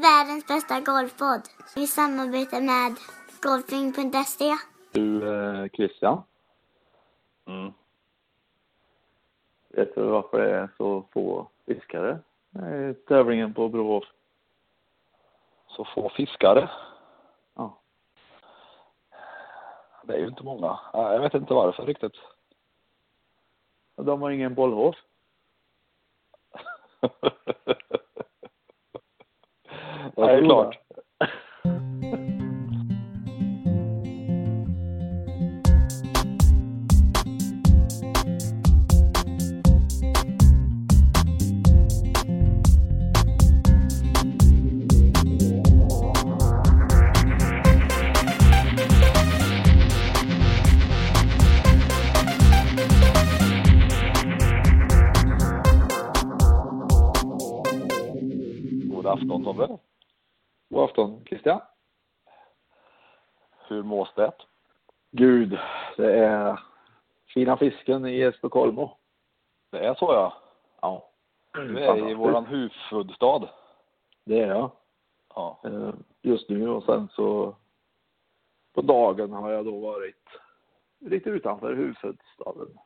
Världens bästa golfpodd i samarbete med golfing.se. Du, eh, Christian. Mm. Vet du varför det är så få fiskare i tävlingen på Brohof? Så få fiskare. Ja. Det är ju inte många. Jag vet inte varför riktigt. De har ingen bollhov. det klart. God afton Tobbe. God afton, Christian. Hur mås det? Gud, det är fina fisken i Esbekolmo. Det är så ja. Ja. Du är i våran huvudstad. Det är jag. Ja. Eh, Just nu och sen så på dagen har jag då varit lite utanför huvudstaden.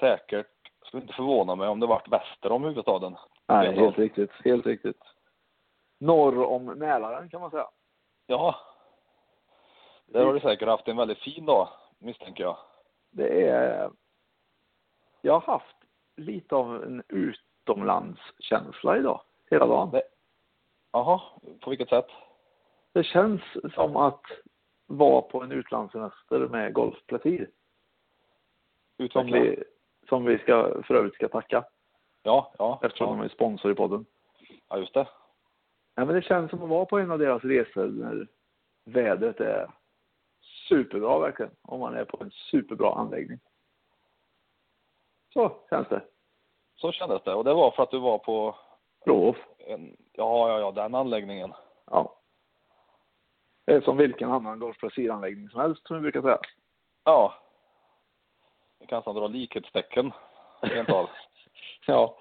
Säkert. Skulle inte förvåna mig om det vart väster om huvudstaden. Nej, helt riktigt. Helt riktigt. Norr om Mälaren kan man säga. Ja. Där har du säkert haft en väldigt fin dag, misstänker jag. Det är... Jag har haft lite av en utomlandskänsla idag, hela dagen. Det- Jaha, på vilket sätt? Det känns som att vara på en utlandssemester med Golfplatir. Som vi, som vi ska, för övrigt ska tacka Ja, ja. eftersom ja. de är sponsor i podden. ja, just det. Ja, men det känns som att vara på en av deras resor när vädret är superbra verkligen. Om man är på en superbra anläggning. Så känns det. Så kändes det. Och det var för att du var på Brohof. en, ja, ja, ja, den anläggningen. Ja. Det är som vilken annan golfplaciranläggning som helst som vi brukar säga. Ja. Vi kan nästan dra likhetstecken. Rent av. Ja,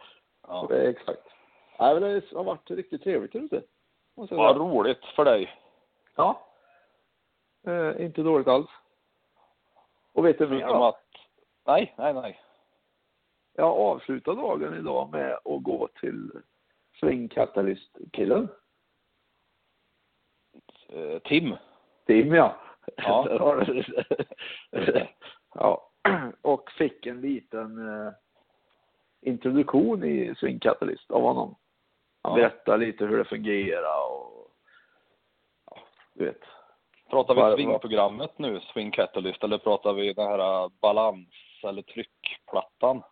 Ja. det är exakt. Nej, men det har varit riktigt trevligt jag Vad roligt för dig. Ja. Eh, inte dåligt alls. Och vet du mer? Då? att... Nej, nej, nej. Jag avslutade dagen idag med att gå till Swing Catalyst-killen. Eh, Tim. Tim, ja. Ja. Ja. Och fick en liten eh, introduktion i Swing Catalyst av honom. Ja. berättar lite hur det fungerar och ja, du vet. Pratar Var- vi swingprogrammet nu, Swing Catalyst, eller pratar vi den här äh, balans eller tryckplattan?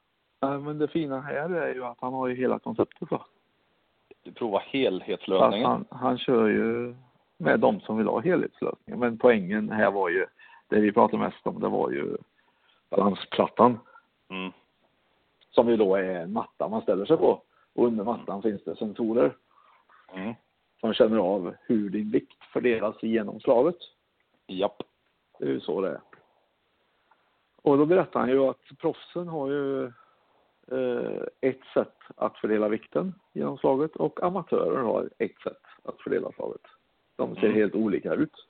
Nej, men det fina här är ju att han har ju hela konceptet va. Du provar helhetslösningen. han, han kör ju med de som vill ha helhetslösningen. Men poängen här var ju, det vi pratade mest om, det var ju balansplattan. Mm. Som ju då är en matta man ställer sig på. Och under mattan finns det sensorer Mm. som känner av hur din vikt fördelas i genomslaget. Japp. Det är ju så det är. Och då berättar han ju att proffsen har ju eh, ett sätt att fördela vikten genom slaget och amatörer har ett sätt att fördela slaget. De ser Mm. helt olika ut,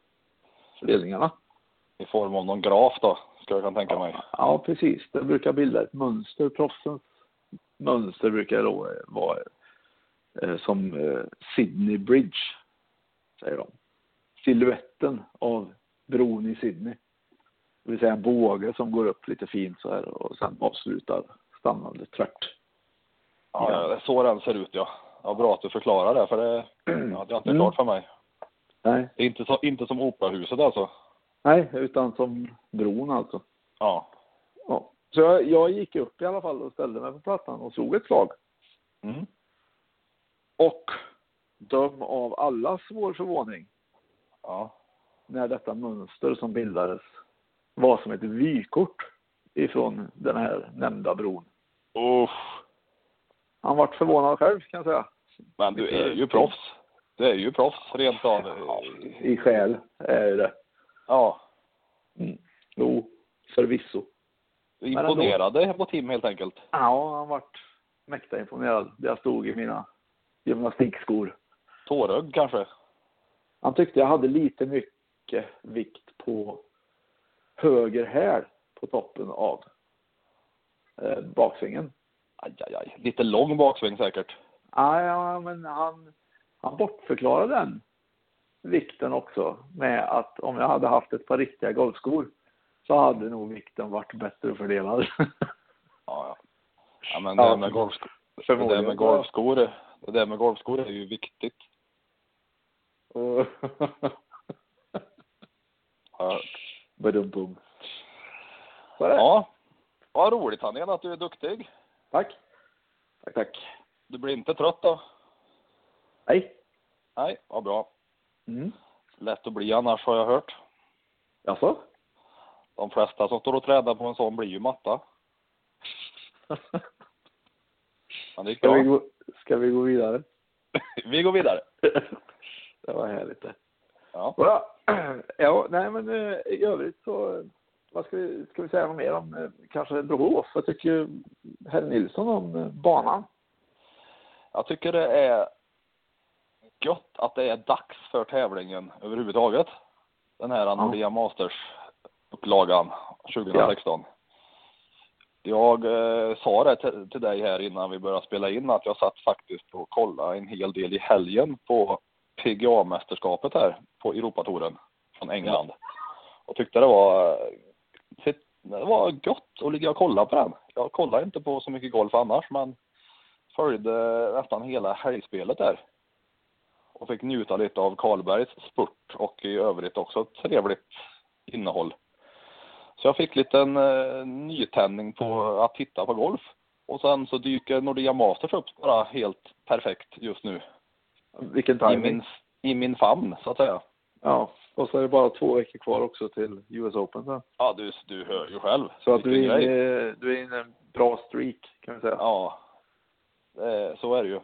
fördelningarna. I form av någon graf då, ska jag kan tänka mig. Ja, precis. Det brukar bilda ett mönster. Proffsens mönster brukar då eh, vara eh, som eh, Sydney Bridge, säger de. Siluetten av bron i Sydney. Det vill säga en båge som går upp lite fint så här och sen avslutar stannande tvärt. Ja, är så den ser ut ja. Ja, bra att du förklarar det, för det ja, det är inte Mm. klart för mig. Nej, inte, så, inte som operahuset alltså. nej utan som bron alltså. Ja. Så jag, jag gick upp i alla fall och ställde mig på plattan och slog ett slag. Mm. döm av allas vår förvåning Ja. när detta mönster som bildades var som ett vykort ifrån den här nämnda bron. Usch. Han vart förvånad själv kan jag säga. Men du är ju proffs. Du är ju proffs rent av. I själ är det. Ja. Mm. Jo, förvisso. Imponerade på Tim helt enkelt. Ja, han vart mäkta imponerad. Jag stod i mina gymnastikskor. Tårögd kanske? Han tyckte jag hade lite mycket vikt på höger häl på toppen av eh, baksvingen. Aj, aj, aj. Lite lång baksväng säkert. Ja, ja, men han, han bortförklarade den vikten också med att om jag hade haft ett par riktiga golfskor så hade nog vikten varit bättre fördelad. Ja, ja. ja men det där med golfskor, det där med golfskor, det där med golfskor är ju viktigt. Ja. Det. ja. Vad roligt Hanén att du är duktig. Tack. Tack, tack. Du blir inte trött då? Hej. Nej, vad bra. Mm. Lätt att bli annars har jag hört. Jaså? De flesta som står och trädar på en sån blir ju matta. Men det Ska vi, gå, ska vi gå vidare? Vi går vidare. det var härligt det. Ja. Ja, nej men eh, i övrigt så, vad ska vi, ska vi säga något mer om eh, kanske Borås? Vad tycker herr Nilsson om eh, banan? Jag tycker det är gött att det är dags för tävlingen överhuvudtaget. Den här Nordea Masters-upplagan 2016. Jag eh, sa det till, till dig här innan vi började spela in att jag satt faktiskt och kollade en hel del i helgen på PGA-mästerskapet här på Europatouren från England. Och tyckte det var, det var gott att ligga och kolla på den. Jag kollar inte på så mycket golf annars men följde nästan hela helgspelet där. Och fick njuta lite av Karlbergs spurt och i övrigt också ett trevligt innehåll. Så jag fick lite en eh, nytändning på att titta på golf. Och sen så dyker Nordea Masters upp bara helt perfekt just nu. Vilken I timing. min, I min famn så att säga. Ja, och så är det bara två veckor kvar också till US Open sen. Ja, du, du hör ju själv. Så att du är, inne, i- du är inne i en bra streak kan vi säga. Ja, eh, så är det ju.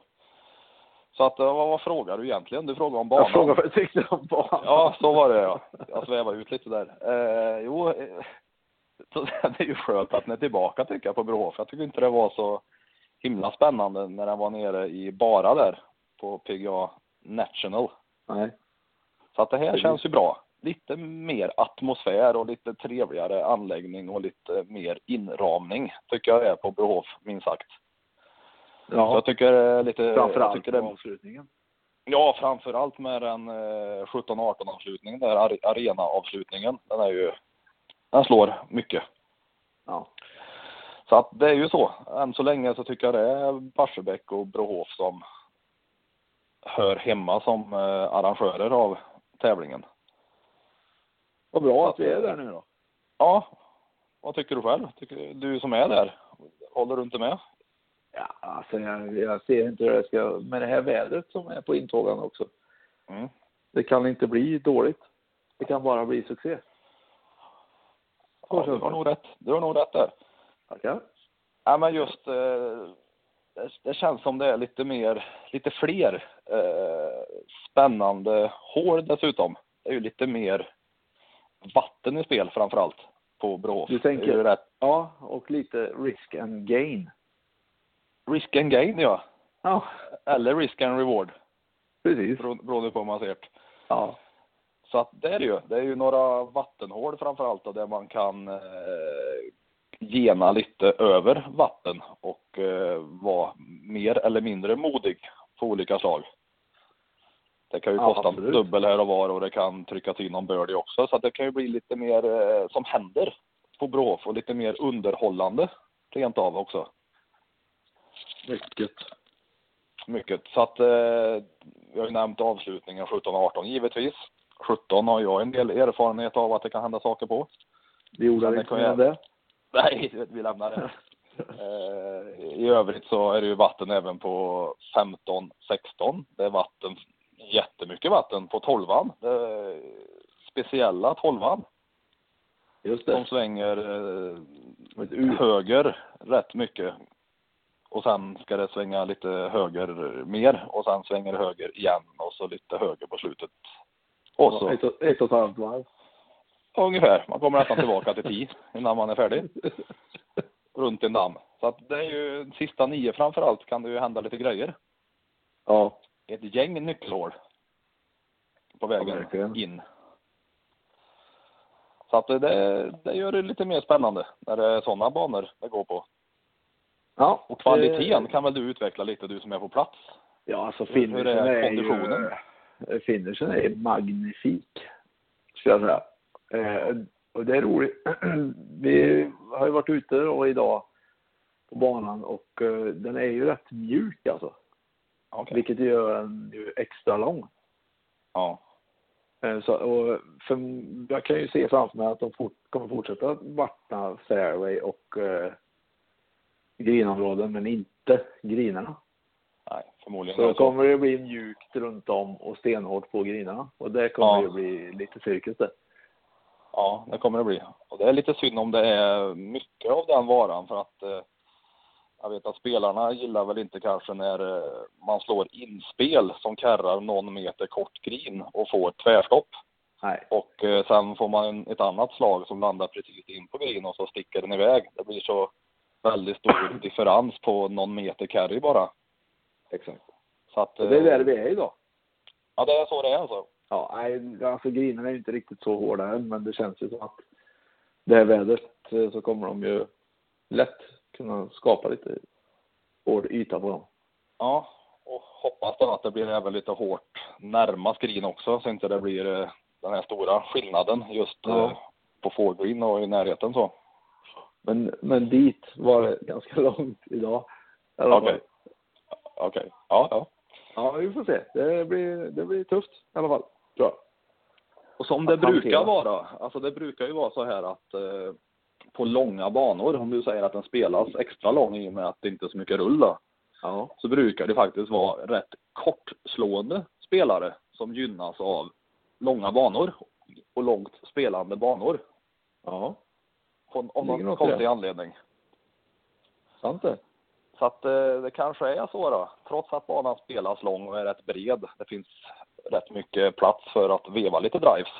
Så att, eh, vad, vad frågar du egentligen? Du frågar om jag banan. frågar vad du tyckte om banan. Ja, så var det ja. Jag svävade ut lite där. Eh, jo, eh, så det är ju skönt att den är tillbaka tycker jag på Brohof. Jag tycker inte det var så himla spännande när den var nere i bara där på PGA National. Nej. Så att det här känns ju bra. Lite mer atmosfär och lite trevligare anläggning och lite mer inramning tycker jag det är på Brohof, minst sagt. Så Ja, jag tycker lite... jag framförallt tycker det, med avslutningen. Ja, framförallt med den eh, 17-18 avslutningen där, are- arena-avslutningen. Den är ju, den slår mycket. Ja. Så att det är ju så. Än så länge så tycker jag det är Barsebäck och Brohof som hör hemma som eh, arrangörer av tävlingen. Vad bra att vi är där nu då. Ja, vad tycker du själv? Tycker du som är där, håller du inte med? Ja, alltså jag, jag ser inte hur det ska, med det här vädret som är på intågande också. Mm. Det kan inte bli dåligt. Det kan bara bli succé. Ja, du har nog rätt. Du har nog rätt där. Tackar. Ja, men just eh, det, känns som det är lite mer, lite fler eh, spännande hål dessutom. Det är ju lite mer vatten i spel framför allt på Brohof. Du tänker- rätt. Ja, och lite risk and gain. Risk and gain ja. Ja, Eller risk and reward. precis. bero- Beroende på hur man ser det. Ja, Så att det är det ju. Det är ju några vattenhål framför allt där man kan eh, gena lite över vatten och eh, vara mer eller mindre modig på olika slag. Det kan ju Ja, kosta absolut. en dubbel här och var och det kan trycka till någon birdie också. Så det kan ju bli lite mer eh, som händer på Brohof och lite mer underhållande rent av också. mycket. Mycket. Så att eh, vi har ju nämnt avslutningen 17-18 givetvis. 17 har jag en del erfarenhet av att det kan hända saker på. Det gjorde det inte om det. Nej, vi lämnar det. Eh, I övrigt så är det ju vatten även på 15-16. Det är vatten jättemycket vatten på tolvan. Det speciella tolvan. Just De det. svänger eh, höger rätt mycket. Och sen ska det svänga lite höger mer och sen svänger höger igen och så lite höger på slutet. Och så Ett, och- ett och ett halvt varv. ungefär. Man kommer nästan tillbaka till tio innan man är färdig. Runt en damm. Så att det är ju sista nio framför allt kan det ju hända lite grejer. Ja. Ett gäng nyckelhål på Ja, vägen verkligen. in. Så att det, det gör det lite mer spännande när det är sådana banor det går på. Ja. Och kvaliteten det- kan väl du utveckla lite, du som är på plats? Ja, alltså finishen hur är är, konditionen? ju... Finishen är magnifik, skulle jag säga. Eh, och det är roligt. Vi har ju varit ute och idag på banan och eh, den är ju rätt mjuk alltså. Okej. Vilket gör den ju extra lång. Ja. Eh, Så, och för, jag kan ju se framför mig att de fort, kommer fortsätta vattna fairway och eh, grinområden, men inte grinerna. Nej, förmodligen. Så kommer det bli mjukt runt om och stenhårt på grinerna. Och det kommer Ja. ju bli lite cirkus det. Ja, det kommer det bli. Och det är lite synd om det är mycket av den varan för att eh, jag vet att spelarna gillar väl inte kanske när eh, man slår inspel som karrar någon meter kort green och får tvärstopp. Nej. Och eh, sen får man ett annat slag som landar precis in på green och så sticker den iväg. Det blir så väldigt stor differens på någon meter carry bara. Exakt. Så att, Och det är där eh, vi är idag. Ja, det är så det är alltså. Ja, nej, alltså grinerna är ju inte riktigt så hårda än, men det känns ju som att det här vädret eh, så kommer de ju lätt kunna skapa lite hård yta på dem. Ja, och hoppas då att det blir även lite hårt närmast green också så inte det blir eh, den här stora skillnaden just Ja. på foregreen och i närheten så. Men, men dit var det ganska långt idag. alla fall. Okej. Okej. Ja, ja. Ja, vi får se. Det blir, det blir tufft i alla fall, tror jag. Och som det brukar vara, alltså det brukar ju vara så här att eh, på långa banor, om du säger att den spelas extra lång i och med att det inte är så mycket rull då, Ja. så brukar det faktiskt vara rätt kortslående spelare som gynnas av långa banor och långt spelande banor. Ja, På, Ligger någon konstig anledning. sant det. Så att eh, det kanske är så då, trots att banan spelas lång och är rätt bred, det finns rätt mycket plats för att veva lite drives,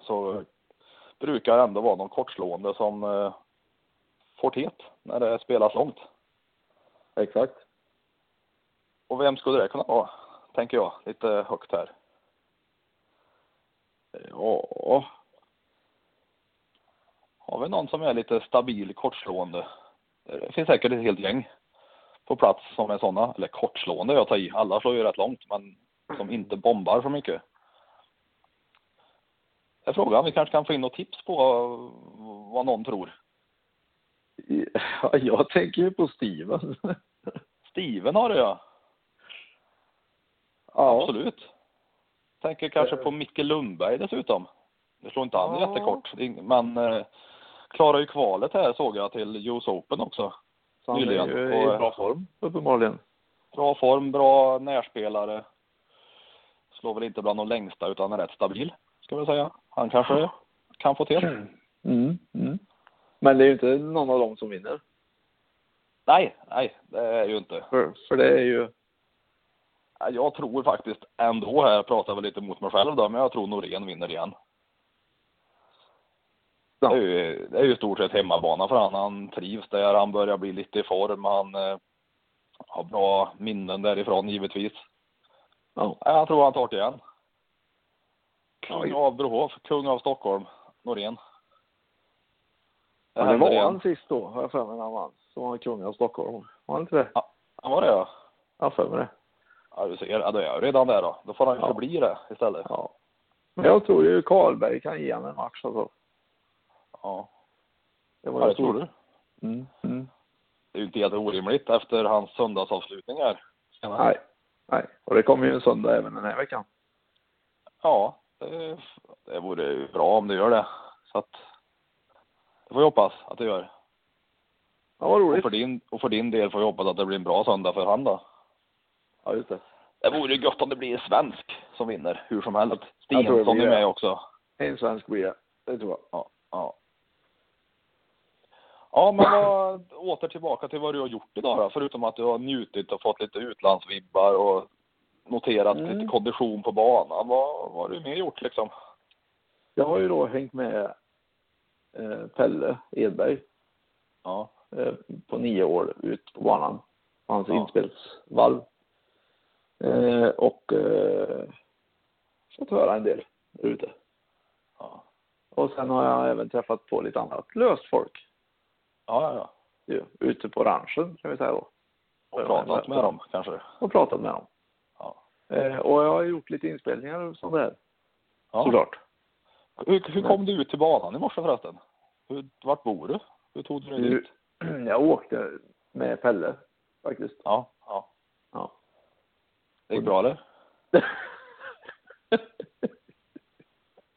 så brukar det ändå vara någon kortslående som eh, får tet när det spelas långt. Exakt. Och vem skulle det kunna vara, tänker jag, lite högt här. Ja. Har vi någon som är lite stabil kortslående? Det finns säkert ett helt gäng på plats som är sådana, eller kortslående jag tar i. Alla slår ju rätt långt, men som inte bombar så mycket. Är frågan, vi kanske kan få in något tips på vad någon tror. ja jag tänker ju på Steven. Steven har det ja, ja. absolut. Tänker kanske Eh. på Micke Lundberg dessutom. Det slår inte han Ja. jättekort, men eh, klarar ju kvalet här såg jag till US Open också. Så han är ju i bra form, uppenbarligen. Bra form, bra närspelare. Slår väl inte bland de längsta utan är rätt stabil, ska vi säga. Han kanske kan få till. Mm. Mm. Men det är ju inte någon av dem som vinner. Nej, nej, det är ju inte. För, för det är ju... Ja, Jag tror faktiskt ändå här, jag pratar väl lite mot mig själv då, men jag tror Norén vinner igen. Det är ju, det är ju stort sett hemmabana för han. Han trivs där, han börjar bli lite i form, han eh, har bra minnen därifrån givetvis. Ja. Ja, jag tror han tar det igen. Ja, Kung av Brohof, kung av Stockholm, Norén. Ja, det händer var igen. han sist då, har jag för mig, när han vann. Så var han kung av Stockholm. Var han inte det? Ja, han var det ja. Jag har för mig det. Ja, du ser. Ja, då är jag redan där då. Då får han ju Ja. förbli det istället. Ja. Men jag tror ju Karlberg kan ge honom en match alltså. Ja, Det var ja det tror du. Mm. Mm. Det är ju inte helt orimligt efter hans söndagsavslutning här. Nej. Nej. Och det kommer ju en söndag även den här veckan. Ja, det, det vore ju bra om det gör det. Så att det får vi hoppas att det gör. Ja, vad Och roligt. för din, och för din del får vi hoppas att det blir en bra söndag för han då. Ja, just det. Det vore ju gött om det blir svensk. som vinner, hur som helst. Jag Stensson är med också. En svensk blir det. Det tror jag. Ja, ja. Ja, men vad, åter tillbaka till vad du har gjort idag då, förutom att du har njutit och fått lite utlandsvibbar och noterat Mm. lite kondition på banan. Vad, vad har du mer gjort liksom? Jag har ju då hängt med eh, Pelle Edberg Ja, eh, på nio år ut på banan. Hans Ja. inspelsvalv. Eh, och eh, fått höra en del ute. ja, Och sen har jag även träffat på lite annat löst folk. Ja, ja. ja. Ute på ranchen kan vi säga då. Och pratat med dem kanske? Och pratat med dem. Ja. Eh, och jag har gjort lite inspelningar som det här. ja. Såklart. Hur, hur kom du ut till banan i morse förresten? Hur, vart bor du? Hur tog du dig dit? jag åkte med Pelle faktiskt. Ja, ja. Ja. Det gick bra eller?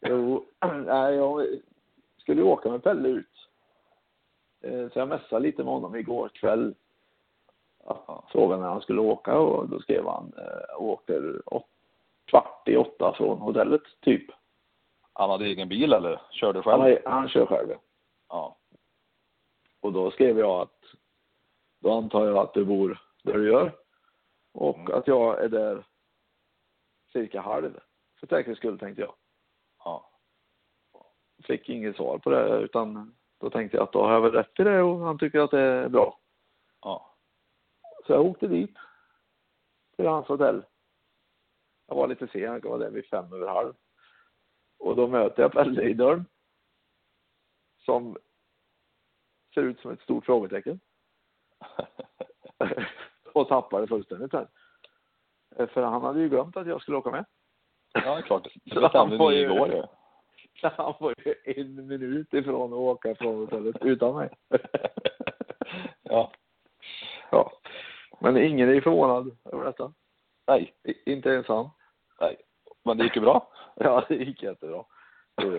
jo, nej, jag skulle ju åka med Pelle ut. Eh, Så jag messade lite med honom igår kväll. Ja, frågade när han skulle åka och då skrev han eh, åker åt, kvart i åtta från hotellet typ. Han hade egen bil eller körde själv? Han, är- han kör själv. Ja. Och då skrev jag att då antar jag att du bor där du gör och Mm. att jag är där cirka halv. För säkerhets skull tänkte jag. ja. Fick inget svar på det utan då tänkte jag att då har jag väl rätt till det och han tycker att det är bra. ja. Så jag åkte dit till hans hotell. Jag var lite sen, jag var där vid fem över halv. Och då möter jag Pelle i dörren. Som ser ut som ett stort frågetecken. och tappade fullständigt sen. Eh, För han hade ju glömt att jag skulle åka med. Ja, det är klart. Det bestämde ni igår ju. Han var ju en minut ifrån att åka från hotellet utan mig. ja. ja. Men ingen är förvånad över detta. Nej, I- Inte ens han. nej. Men det gick ju bra. Ja, det gick jättebra. Det,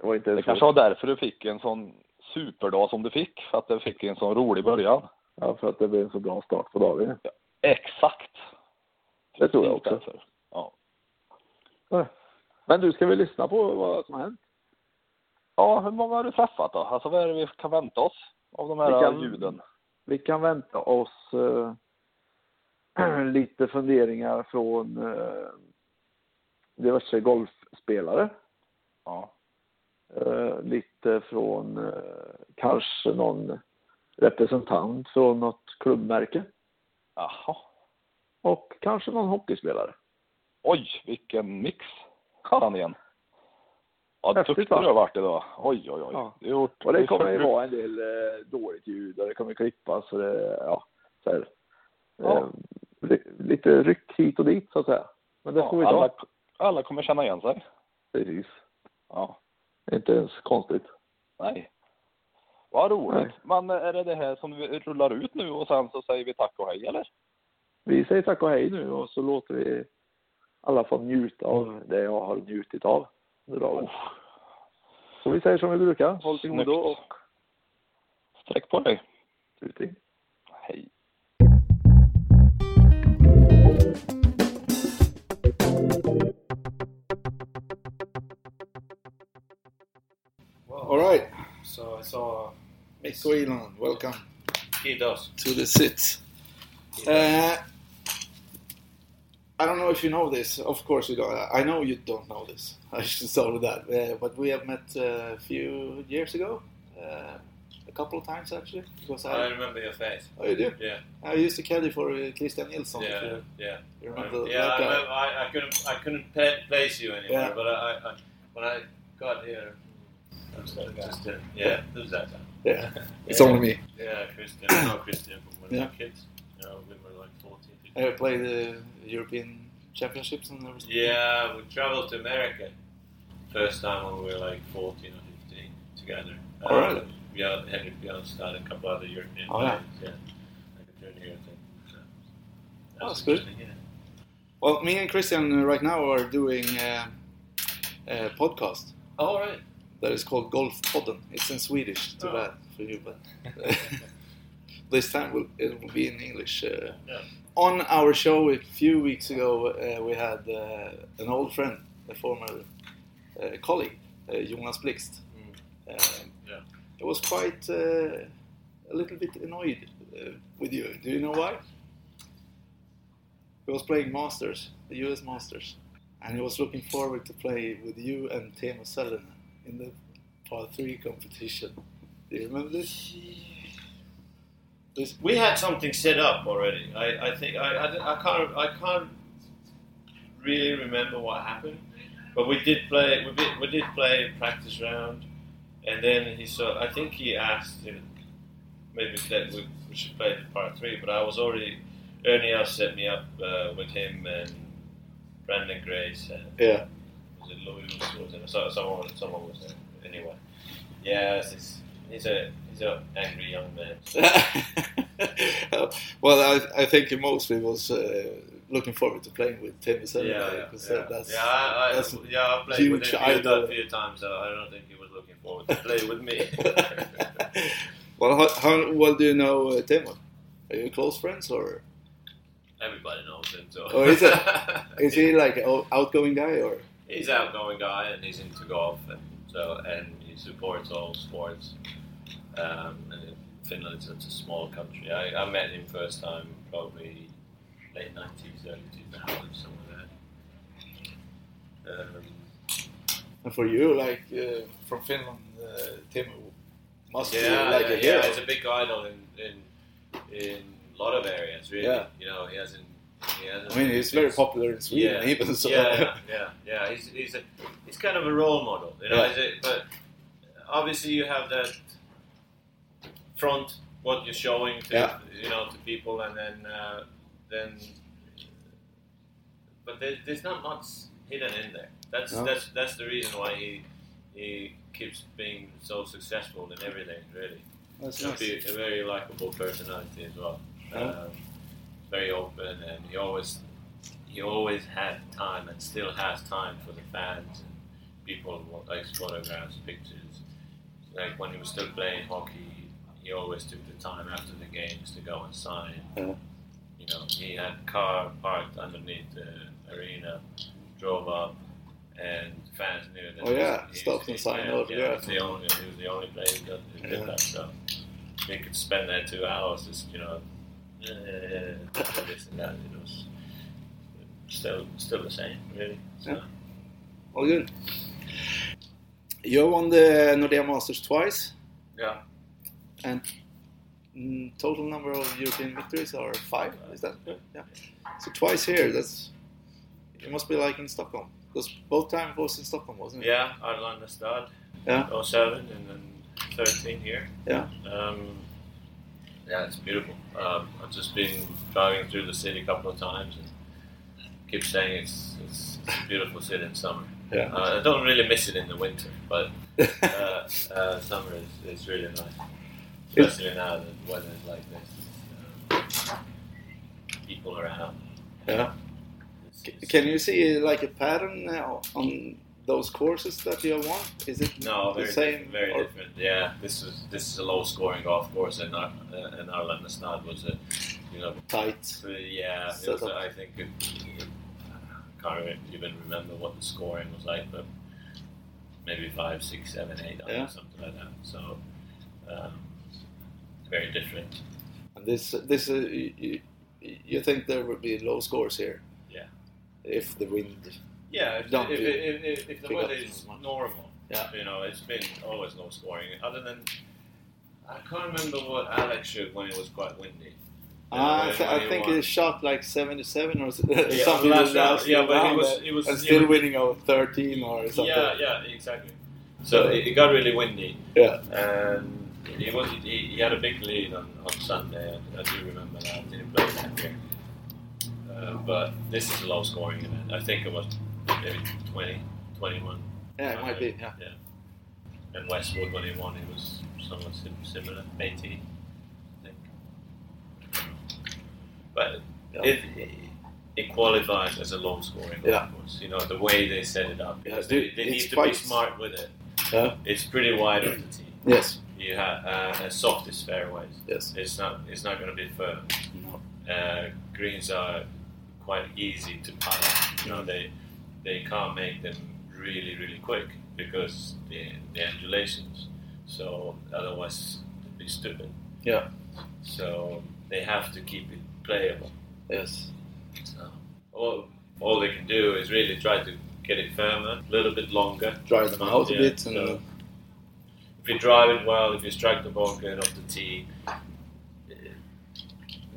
det var inte Det kanske var därför du fick en sån superdag som du fick. För att du fick en sån rolig början. Ja, för att det blev en så bra start på dagen. Exakt. Det tror jag också. därför. Ja. Ja. Men du, ska vi lyssna på vad som har hänt? ja, hur många har du träffat då? Alltså vad är det vi kan vänta oss av de här Vi kan- ljuden? Vi kan vänta oss eh, lite funderingar från eh, diverse golfspelare. Ja. Eh, lite från eh, kanske någon representant från något klubbmärke. Jaha. Och kanske någon hockeyspelare. Oj, vilken mix. Ja. Han igen. Ja, Häftigt, duktig va? du har varit idag. Oj, oj, oj. Ja. Har gjort, Och det kommer ju vara en del eh, dåligt ljud och det kommer klippas och det, ja, så här. Ja. Eh, li- lite ryck hit och dit så att säga. Men det får vi ja, alla, ta. alla kommer känna igen sig. Precis. Ja. Inte ens konstigt. Nej. Vad roligt. Nej. Men är det det här som vi rullar ut nu och sen så säger vi tack och hej eller? Vi säger tack och hej nu och så låter vi alla få njuta av det jag har njutit av under dagen. Så vi säger som vi brukar. Håll till godo och Sträck på dig. tuting. Hej. All right, So I saw Mikko Elon, welcome he does. to the sit. Uh, I don't know if you know this. Of course you don't. I know you don't know this. I should start with that. Uh, but we have met uh, a few years ago, uh, a couple of times actually. Because I I, remember your face. oh, you do. Yeah, I used to caddy for uh, Christian Nilsson. yeah, you- yeah. you remember yeah, that I, remember, I, I couldn't, I couldn't place you anymore. Yeah. But I, I, I, when I got here, I was like, just, uh, yeah, who's that? Guy? Yeah, it's only me. Yeah, Christian, no Christian, but when we Yeah. were kids, you know, we were like 14, 15. I played the European Championships and everything. Yeah, we traveled to America first time when we were like 14 or 15 together. Oh, really? Yeah, Henrik Björnstad and a couple other European Oh, yeah. players. Yeah, like a junior thing. So, Oh, that's good. Yeah. Well, me and Christian right now are doing uh, a podcast. All right. that is called Golf Podden. It's in Swedish, too Oh. bad for you, but this time it will be in English. Uh, Yeah. On our show a few weeks ago, uh, we had uh, an old friend, a former uh, colleague, uh, Jonas Blixt. Um, Yeah. He was quite uh, a little bit annoyed uh, with you. Do you know why? He was playing Masters, the US Masters, and he was looking forward to play with you and Teemu Selänne in the par three competition. Do you remember this? This We had something set up already. I, I think I, I, I can't I can't really remember what happened, but we did play we did, we did play a practice round, and then he saw. I think he asked know, maybe that we, we should play part three, but I was already Ernie else set me up uh, with him and Brandon Grace and yeah. was it Louis was? So, someone someone was there anyway. Yes, it's, he's a he's a angry young man. well, I, I think he mostly was uh, looking forward to playing with Selänne Yeah, yeah, yeah. that's yeah, I, I, that's yeah, I played with him a few, idol. a few times. So I don't think he was looking forward to play with me. well, how, how well do you know uh, Teemu? Are you close friends or Everybody knows him. So. Oh, is it? is he like an outgoing guy or? he's an outgoing guy and he's into golf and so and he supports all sports. Um, and Finland is such a small country. I, I met him first time probably late nineties, early two thousands, something like that. Um, And for you, like uh, from Finland, uh, Teemu must yeah, be like yeah, a hero. yeah, he's a big idol in in in a lot of areas. Really, Yeah. you know, he hasn't. I mean, he's very popular in Sweden yeah, even. So yeah, yeah, yeah. He's, he's a he's kind of a role model, you know. Yeah. Is it, but obviously, you have that front what you're showing to Yeah. you know to people, and then uh, then. But there, there's not much hidden in there. That's No. that's that's the reason why he he keeps being so successful in everything. Really, that's nice. be a very likable personality as well. Yeah. Um, very open, and he always he always had time and still has time for the fans and people who want like photographs, pictures. Like when he was still playing hockey, he always took the time after the games to go and sign. Yeah. You know, he had car parked underneath the arena, drove up, and fans knew that. Oh, yeah, he's- stopped and signed yeah, autographs. Yeah, he's the only, he was the only player who did, Yeah. that. So they could spend there two hours, just you know, this and that. It was still still the same, really. So, Yeah. All good. You won the Nordea Masters twice, yeah. And mm, total number of European victories are five. Is that good? Yeah. So twice here. That's it. Must be like in Stockholm because both times was in Stockholm, wasn't it? Yeah, Arlanda Stad, Yeah. 07 and then 13 here. Yeah. Um, yeah, it's beautiful. Um, I've just been driving through the city a couple of times and keep saying it's, it's, it's a beautiful city in summer. Yeah. Uh, I don't really miss it in the winter, but uh, uh, summer is, is really nice. Especially now that the weather is like this. Um, people around. yeah. It's- it's- Can you see like a pattern uh, on those courses that you won? Is it No, the very same? different, very or- different. Yeah, this is this is a low scoring golf course, and our uh, and Stad was a you know Tight. so, yeah. It Set was, up. I think it, it, I can't even- remember what the scoring was like, but maybe five, six, seven, eight, Yeah. something like that. So um, very different. And this this uh, you, you think there would be low scores here? Yeah. If the wind. Yeah, if, if, if, if, if the weather is normal, Yeah. you know, it's been always low scoring. Other than, I can't remember what Alex shot when it was quite windy. Ah, I, th- I think he shot like 77 or s- Yeah, something like that. Yeah, but he was- was- and still was- winning over 13 or something. Yeah, yeah, exactly. So it, it got really windy, Yeah. and he was he, he had a big lead on, on Sunday. I, I do remember that. Didn't play that year, uh, but this is a low scoring event. I think it was maybe 20, 21. Yeah, it might be. Yeah. Yeah. And Westwood when he won, it was somewhat similar, 18, I think. But Yeah. it, it it qualifies as a low scoring Yeah. course. You know the way they set it up. Yeah, dude, they, they need to be smart with it. Yeah. It's pretty wide on the tee. Yes. You have uh, softest fairways. Yes. It's not it's not going to be firm. No. Uh, greens are quite easy to putt. You know, they they can't make them really really quick because the the undulations. So otherwise, it'd be stupid. Yeah. So they have to keep it playable. Yes. So all all they can do is really try to get it firmer, a little bit longer. Dry them out a bit and so you drive it well, if you strike the ball good off the tee,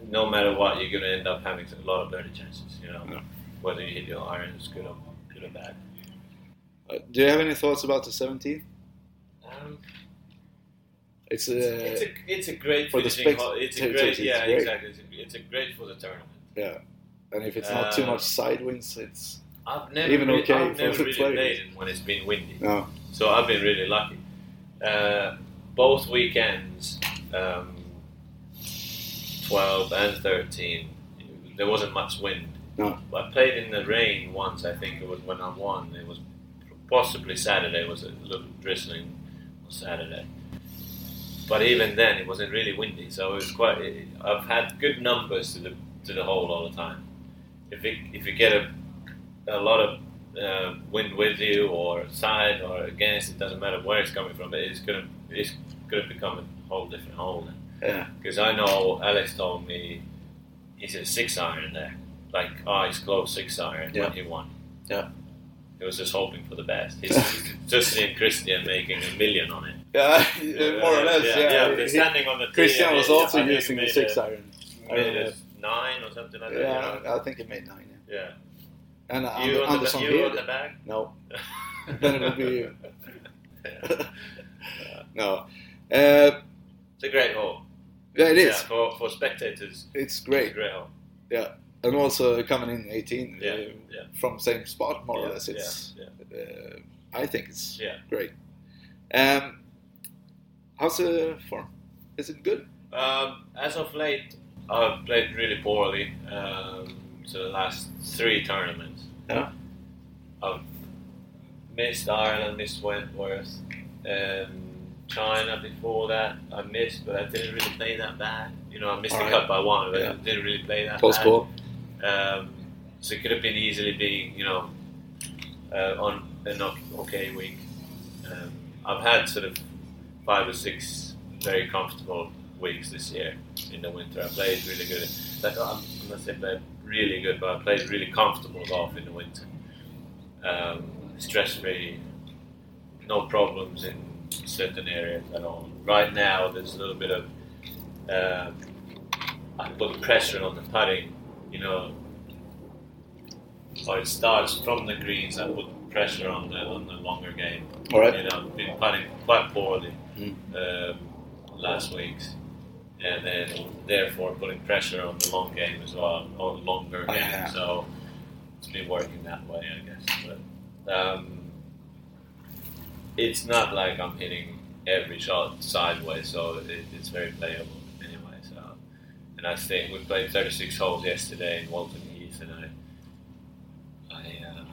no matter what, you're going to end up having a lot of birdie chances. You know, Yeah. whether you hit your irons good or good or bad. uh, do you have any thoughts about the 17? Um, It's, uh, it's a it's a great for the spect- hole. It's a great yeah great. exactly. It's a, it's a great for the tournament. yeah. And if it's not too Uh, much side winds, it's I've never Even really, okay I've for never the really players. played it when it's been windy. no. So I've been really lucky. Uh, both weekends, um, 12 and 13, there wasn't much wind. No. I played in the rain once, I think it was when I won. It was possibly Saturday, it was a little drizzling on Saturday. But even then, it wasn't really windy, so it was quite. I've had good numbers to the to the hole all the time. If it, if you get a a lot of uh, wind with you or side or against, it doesn't matter where it's coming from. But it's gonna it's gonna become a whole different hole then. Yeah. Because I know Alex told me he said six iron there, like eyes close six iron Yeah. when he won. Yeah. He was just hoping for the best. He's he's just seen Christian making a million on it. Yeah, more or less. Yeah, Yeah. yeah. standing on the Christian was also I think he using the six a- iron. Made a nine or something like that. Yeah? I think he made nine. Yeah. And uh, You on Anderson the, you on the back? No, then it would be no. Uh, It's a great hall. yeah, it is. Yeah, for, for spectators, It's it's a great. great hole. Yeah, and also coming in 18 Yeah, uh, yeah. from same spot more or less. It's Uh, I think it's Yeah. great. Um, how's the form? Is it good? Um, as of late, I've played really poorly. Um, so the last three tournaments, Yeah. I've missed Ireland, missed Wentworth, um, China before that. I missed, but I didn't really play that bad. You know, I missed Alright. the cup by one, but Yeah. I didn't really play that Close bad. Um, so it could have been easily being, you know, uh, on an okay week. Um, I've had sort of five or six very comfortable weeks this year in the winter. I played really good. Like, I'm I'm not say played really good, but I played really comfortable golf in the winter. Um, stress free, no problems in certain areas at all. Right now, there's a little bit of um, I put pressure on the putting, you know. So it starts from the greens. I put pressure on the on the longer game. All right. You know, been putting quite poorly Mm. um, last weeks, and then therefore putting pressure on the long game as well, or the longer Oh, game. yeah. So it's been working that way, I guess. But um, it's not like I'm hitting every shot sideways, so it, it's very playable anyway. So, and I think we played 36 holes yesterday in Walton Heath, and I, I, uh,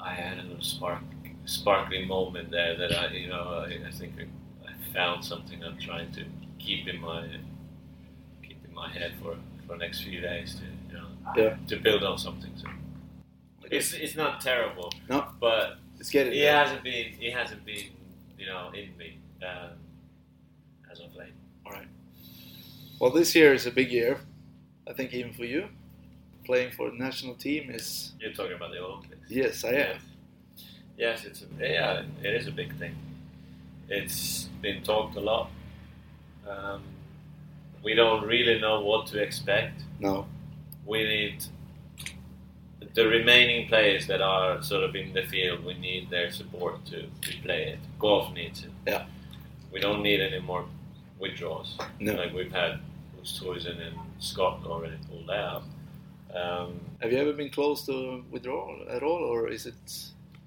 I had a little spark, sparkling moment there that I, you know, I, I think I, found something I'm trying to keep in my, my head for for the next few days to, you know, Yeah. to build on something. So. It's, it's not terrible, No. but Let's get it. he hasn't been he hasn't been you know in me um, as of late. All right. Well, this year is a big year. I think even for you, playing for the national team is You're talking about the Olympics. yes, I am. Yes, yes it's a, yeah, it is a big thing. It's been talked a lot. Um, we don't really know what to expect. No. We need the remaining players that are sort of in the field. We need their support to, to play it. Golf needs it. Yeah. We don't need any more withdrawals. No. Like we've had Oosthuizen and Scott already pulled out. Um, Have you ever been close to withdrawal at all, or is it?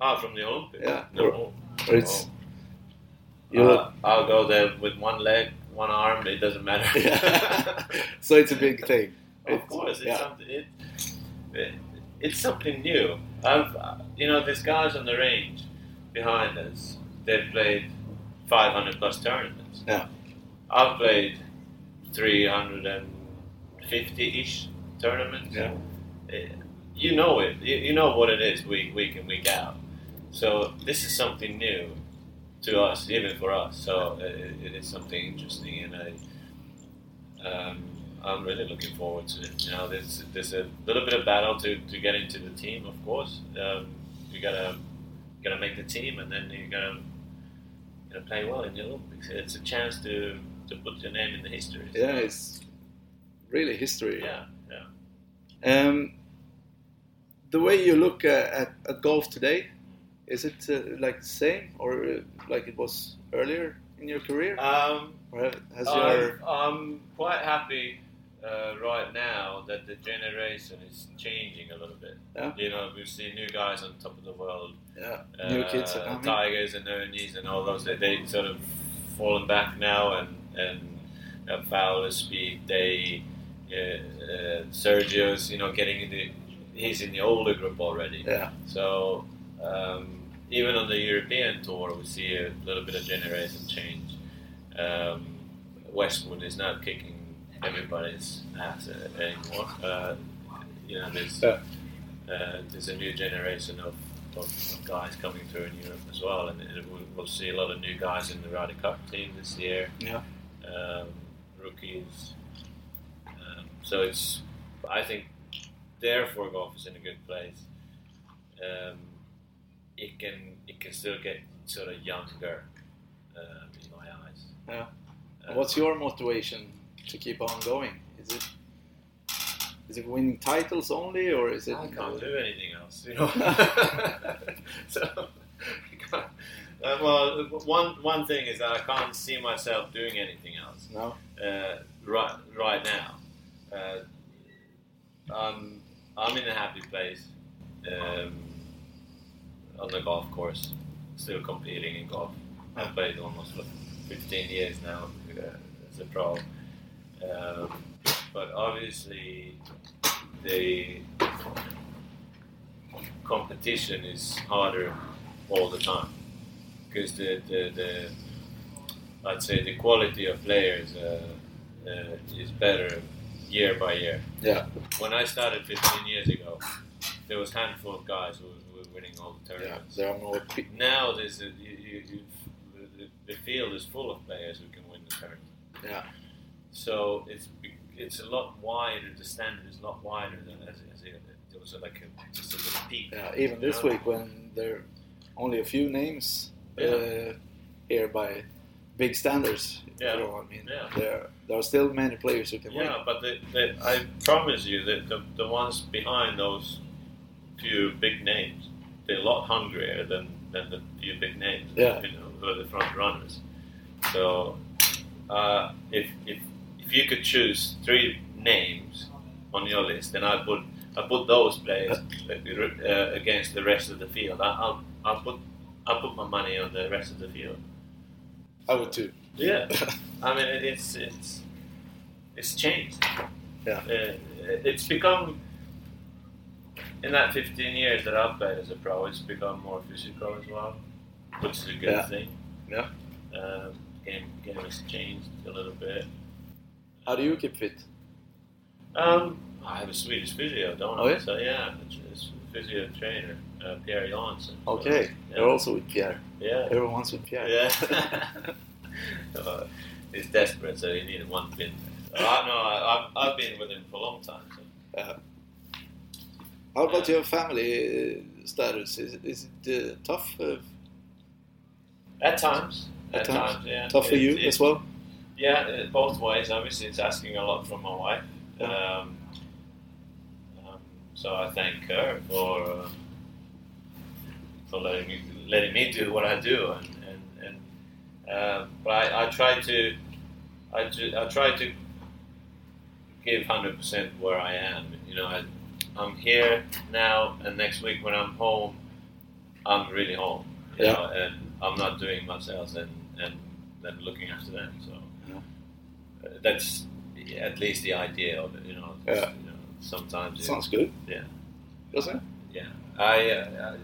ah, from the Olympics? Yeah. No. Or- Or it's No. you. Uh, I'll go there with one leg, one arm. It doesn't matter. Yeah. so it's a big thing. of It's- course, it's yeah. something. It, it, it's something new. I've, uh, you know, these guys on the range behind us. They've played 500 plus tournaments. Yeah. I've played 350 ish tournaments. Yeah. Eh, You know it. You, you know what it is week week in week out. So this is something new to us, even for us. So it, it is something interesting, and I. Um, I'm really looking forward to it. You know, there's there's a little bit of battle to, to get into the team, of course. Um, you gotta gotta make the team, and then you gotta gotta play well in the Olympics. It's a chance to to put your name in the history. So, Yeah, it's really history. yeah, yeah. Um, the way you look at, at, at golf today, is it uh, like the same or uh, like it was earlier in your career? Um, or has I'm, your I'm quite happy uh, right now that the generation is changing a little bit. Yeah. You know, we see new guys on top of the world. yeah, new uh, kids are coming? Tigers and Ernies and all those. They, they sort of fallen back now and and have Fowler speed. They uh, uh, Sergio's you know getting in the he's in the older group already. Yeah, So um, even on the European tour, we see a little bit of generation change. Um, Westwood is not kicking everybody's ass uh, anymore. Uh, you know, there's uh, there's a new generation of, of, of guys coming through in Europe as well, and, and we'll, we'll see a lot of new guys in the Ryder Cup team this year. yeah, Um, rookies. Um, so it's, I think, therefore golf is in a good place. Um, it can it can still get sort of younger um, in my eyes. yeah. Uh, What's your motivation to keep on going? Is it is it winning titles only, or is it? I can't do anything else, you know. so, uh, well, one one thing is that I can't see myself doing anything else. No. uh, right right now. Uh, I'm I'm in a happy place um, on the golf course, still competing in golf. I've played almost like 15 years now uh, as a pro, um, but obviously the competition is harder all the time because the, the, the I'd say the quality of players uh, uh, is better year by year. Yeah, When I started 15 years ago, there was a handful of guys who were winning all the yeah. tournaments. There are more. Pe- Now there's a, you, you, you, the, field is full of players who can win the tournament. yeah, So it's it's a lot wider. The standard is a lot wider than as, as it, there was like a, just a little peak. yeah. Even this Yeah. week, when there are only a few names Yeah. uh, here by big standards. Yeah. You know I mean? Yeah. There, there are still many players who can win. Yeah, but the, the, I promise you that the, the ones behind those few big names, they're a lot hungrier than, than the few big names. Yeah. You know, who are the front runners. So, uh, if, if if you could choose three names on your list, then I put I put those players uh, against the rest of the field. I, I'll I'll put I'll put my money on the rest of the field. I would too. Yeah, I mean it's it's it's changed. Yeah. Uh, it's become in that 15 years that I've played as a pro, it's become more physical as well, which is a good Yeah. thing. Yeah. Um, game game has changed a little bit. How do you keep fit? Um, I have a Swedish physio, don't Oh, I? yeah? So yeah, it's, physio trainer, uh, Pierre Jansson. So, Okay, yeah. you're also with Pierre. Yeah. Everyone's with Pierre. Yeah. uh, he's desperate, so he needed one pin. Uh, no, I, I've, I've been with him for a long time. So. Uh, how about your family uh, status? Is it, is it uh, tough? Uh, At times. At times? yeah. tough for you it- as well? Yeah, uh, both ways. Obviously, it's asking a lot from my wife. Yeah. Um, um, so I thank her for uh, for letting me letting me do what I do, and and, and uh, but I, I try to I, ju- I try to give hundred percent where I am. You know, I, I'm here now, and next week when I'm home, I'm really home. You Yeah. know, and I'm not doing much else than and than looking after them. So Yeah. uh, that's at least the idea of it. You know, Yeah. you know sometimes it- Sounds good. Yeah. Doesn't it? yeah, I, uh,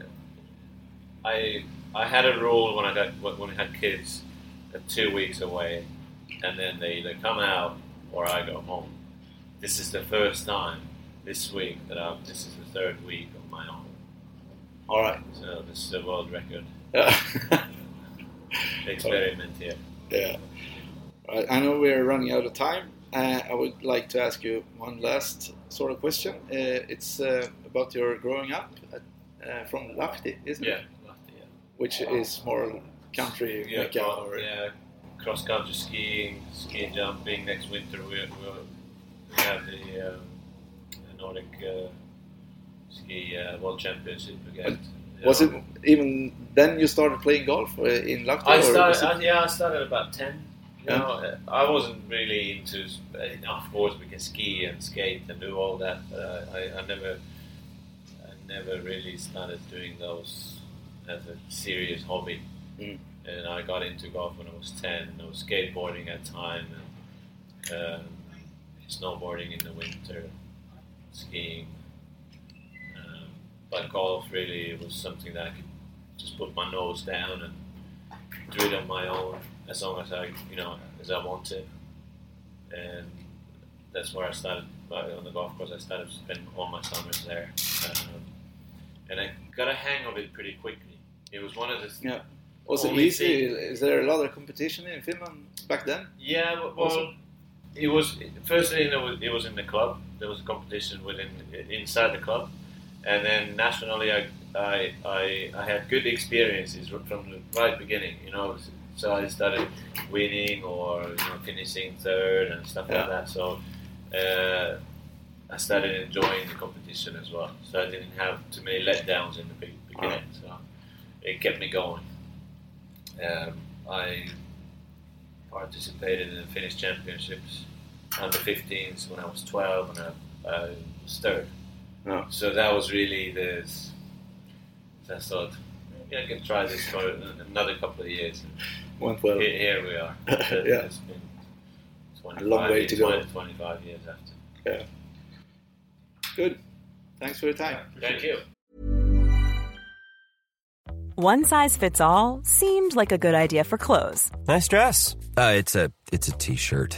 I, I had a rule when I got when I had kids, uh, two weeks away, and then they either come out or I go home. This is the first time this week that I'm. This is the third week of my own. All right. So this is a world record experiment here. yeah. Right. I know we're running out of time. Uh, I would like to ask you one last sort of question. Uh, it's uh, about your growing up at, uh, from Lahti, isn't Yeah, it? Lahti, yeah. Which is more country Yeah, mecca or yeah, cross country skiing, ski jumping. Next winter we we'll, we have the, um, the Nordic uh, ski uh, World Championship again. Was it even then you started playing golf uh, in Lahti? I started. I, yeah, I started about ten. You Yeah. know, I wasn't really into. Of course, we can ski and skate and do all that, but I, I, never, I never really started doing those as a serious hobby. Mm. And I got into golf when I was ten. I was skateboarding at the time, and um, snowboarding in the winter, skiing. Um, but golf really was something that I could just put my nose down and do it on my own as long as I, you know, as I wanted. And that's where I started on the golf course. I started to spend all my summers there, um, and I got a hang of it pretty quickly. It was one of the Yeah. Was it easy? thing- Is there a lot of competition in Finland back then? Yeah, well, Also- it was firstly it was, it was in the club. There was a competition within inside the club, and then nationally, I I, I, I had good experiences from the right beginning. You know, so I started winning or you know finishing third and stuff Yeah. like that. So. Uh, I started enjoying the competition as well, so I didn't have too many letdowns in the beginning. So it kept me going. Um, I participated in the Finnish championships under 15s when I was 12 and I, I was third. Yeah. So that was really the. So I thought, maybe I can try this for another couple of years. And Went well. here, here we are. Yeah. It's been 25 A long way years, to go. 25 years after. Yeah. Good. Thanks for your time. Thank you. One size fits all seemed like a good idea for clothes Nice dress. Uh, it's a it's a t-shirt.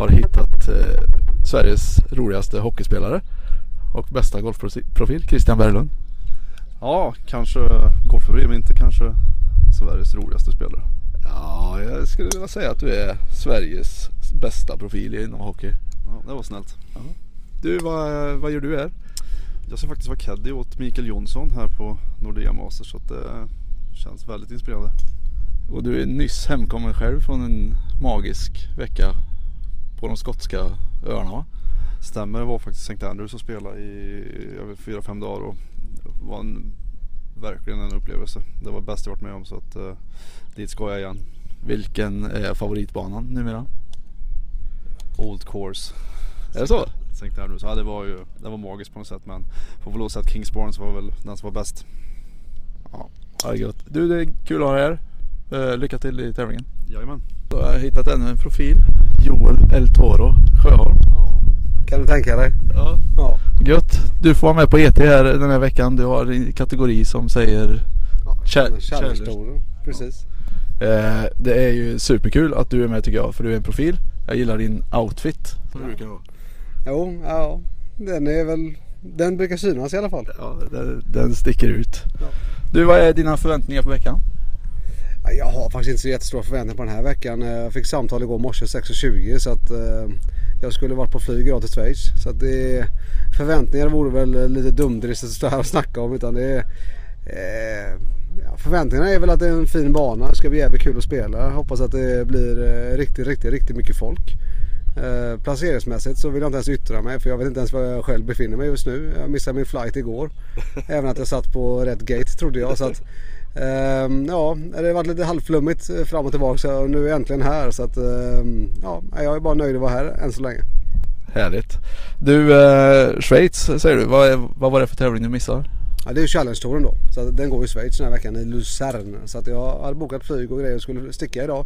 har hittat eh, Sveriges roligaste hockeyspelare och bästa golfprofil, Christian Berglund. Ja, kanske golfförbund, men inte kanske Sveriges roligaste spelare. Ja, jag skulle vilja säga att du är Sveriges bästa profil inom hockey. Ja, det var snällt. Ja. Du, vad, vad gör du här? Jag ska faktiskt vara caddy åt Mikael Jonsson här på Nordea Masters så det känns väldigt inspirerande. Och du är nyss hemkommen själv från en magisk vecka på de skotska öarna va? Stämmer, det var faktiskt St. Andrews och spela i fyra, fem dagar och det var en, verkligen en upplevelse. Det var bäst jag varit med om så att uh, dit ska jag igen. Vilken är favoritbanan numera? Old Course. Är det så? St. Andrews, ja det var ju det var magiskt på något sätt men får väl att säga att Kingsbourne var väl den som var bäst. Ja, det är gött. Du, det är kul att ha dig här. Uh, lycka till i tävlingen. Jajamän. Då har jag hittat ännu en profil. Joel El Toro Sjöholm. Kan du tänka dig? Ja. ja. Gött. Du får vara med på ET här den här veckan. Du har en kategori som säger Challenge Challenge Precis. Eh, det är ju superkul att du är med tycker jag. För du är en profil. Jag gillar din outfit. Som du brukar ha. Jo, ja. Den är väl... Den brukar synas i alla fall. Ja, den, den sticker ut. Ja. Du, vad är dina förväntningar på veckan? Jag har faktiskt inte så jättestora förväntningar på den här veckan. Eh, jag fick samtal igår morse 6.20 så att eh, jag skulle varit på flyg idag till Schweiz. Så att det förväntningar vore väl eh, lite dumdristigt att stå här och snacka om utan det är eh, ja, Förväntningarna är väl att det är en fin bana. Det ska bli jävligt kul att spela. Hoppas att det blir eh, riktigt, riktigt, riktigt mycket folk. Eh, placeringsmässigt så vill jag inte ens yttra mig för jag vet inte ens var jag själv befinner mig just nu. Jag missade min flight igår. Även att jag satt på rätt gate trodde jag. Så att, ja, det har varit lite halvflummigt fram och tillbaka och nu är jag äntligen här. Så att, ehm, ja, jag är bara nöjd att vara här än så länge. Härligt. Du, eh, Schweiz säger du. Vad, är- vad var det för tävling du missade? Ja, det är ju Challenge-touren då. Så den går i Schweiz den här veckan i Luzern. Så att jag hade bokat flyg och grejer och skulle sticka idag.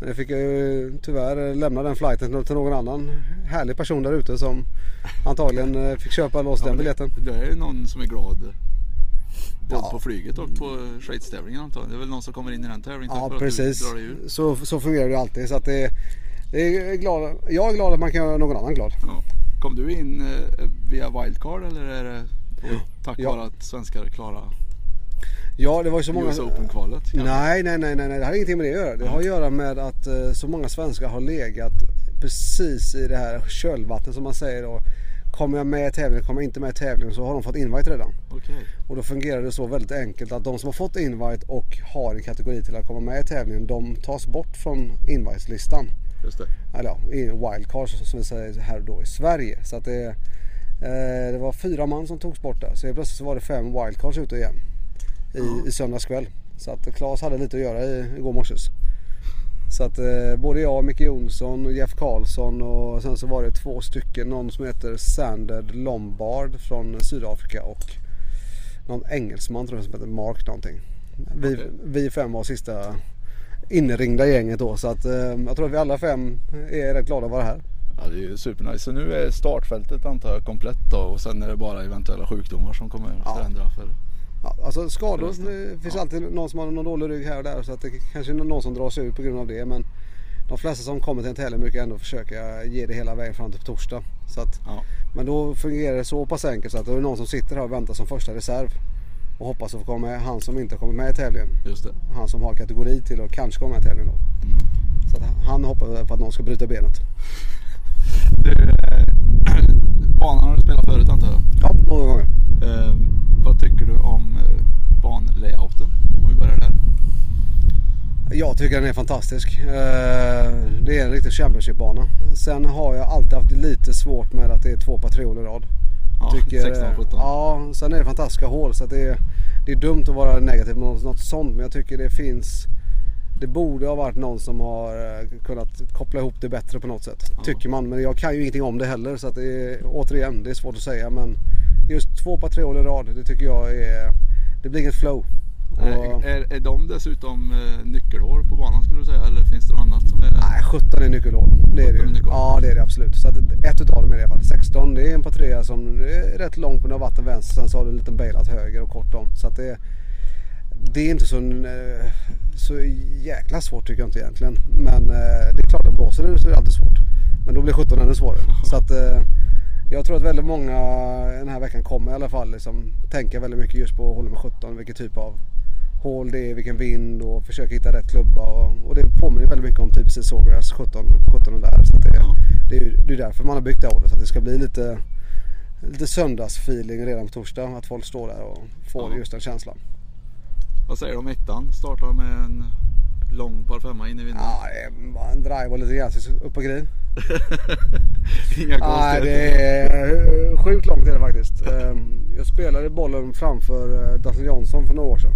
Men jag fick ju tyvärr lämna den flighten till någon annan härlig person där ute som antagligen eh, fick köpa loss den biljetten. Det är ju någon som är glad. Både på flyget och på Schweiz-tävlingen antagligen. Det är väl någon som kommer in i den tävlingen Ja precis. Så, så fungerar det alltid. Så att det, det är glad, jag är glad att man kan göra någon annan glad. Kom du in eh, via wildcard eller är det tack Ja. vare att svenskar klarar Ja det var ju så många... US Open-kvalet? nej, nej, nej, nej, det har ingenting med det att göra. Det har att göra med att eh, så många svenskar har legat precis i det här kölvattnet som man säger då. Kommer jag med i tävlingen, kommer jag inte med i tävlingen så har de fått invite redan. Okej. Och då fungerar det så väldigt enkelt att de som har fått invite och har en kategori till att komma med i tävlingen de tas bort från. Just det. Eller ja, i wildcard som vi säger här då i Sverige. Så att det, eh, det var fyra man som togs bort där. Så helt plötsligt så var det fem wildcards ute igen. I, i söndags kväll. Så att Claes hade lite att göra i, igår morses. Så att eh, både jag, Micke Jonsson och Jeff Karlsson och sen så var det två stycken. Någon som heter Sanded Lombard från Sydafrika och någon engelsman tror jag som heter Mark någonting. Vi, vi fem var sista inringda gänget då så att eh, jag tror att vi alla fem är rätt glada att vara här. Ja det är ju supernice. Så nu är startfältet antar jag komplett då och sen är det bara eventuella sjukdomar som kommer förändra för Ja, alltså skador, det finns alltid någon som har någon dålig rygg här och där så att det kanske är någon som drar sig ut på grund av det men de flesta som kommer till en tävling brukar ändå försöka ge det hela vägen fram till på torsdag. Så att, Men då fungerar det så pass enkelt så att då är det någon som sitter här och väntar som första reserv och hoppas att få komma med. Han som inte kommer med i tävlingen. Han som har kategori till och kanske kommer med i tävlingen då. Så att han hoppas på att någon ska bryta benet. Du, eh, banan har du spelat förut antar jag? Ja, många gånger. Eh, vad tycker du om eh, banlayouten? Om vi börjar där. Jag tycker den är fantastisk. Eh, Det är en riktig Championship-bana. Sen har jag alltid haft lite svårt med att det är två par treor i rad. Ja, Tycker, 16, 17. Ja, sen är det fantastiska hål så det är, det är dumt att vara negativ med något, sånt. Men jag tycker det finns det borde ha varit någon som har eh, kunnat koppla ihop det bättre på något sätt. Tycker man. Men jag kan ju ingenting om det heller. Så att det är, återigen, det är svårt att säga. Men just två treor i rad, det tycker jag är... Det blir inget flow. Och- Är, är, är de dessutom eh, nyckelhår på banan skulle du säga eller finns det något annat som är? Nej, 17 är nyckelhål. Det är det ju. Ja, det är det absolut. Så att ett utav dem är det i alla fall. 16 det är en trea som är rätt långt men har vatten vänster. Sen så har du en liten bailat höger och kort om. Så att det, det är inte så, eh, så jäkla svårt tycker jag inte egentligen. Men eh, det är klart att blåser det så är det alltid svårt. Men då blir 17 ännu svårare. Så att jag tror att väldigt många den här veckan kommer i alla fall liksom tänka väldigt mycket just på hål nummer 17. Vilken typ av hål det är, vilken vind och försöka hitta rätt klubba. Och, och det påminner väldigt mycket om TPC Sawgrass 17, 17 där. Så det, det, är, det är därför man har byggt det hålet. Så att det ska bli lite, lite söndagsfeeling redan på torsdag. Att folk står där och får just den känslan. Vad säger du om ettan? Startar med en lång par femma in i vinden. Ja, bara en drive och lite gräs upp på green. Inga Nej, det är sjukt långt är det faktiskt. Ehm, Jag spelade bollen framför eh, Dustin Johnson för några år sedan.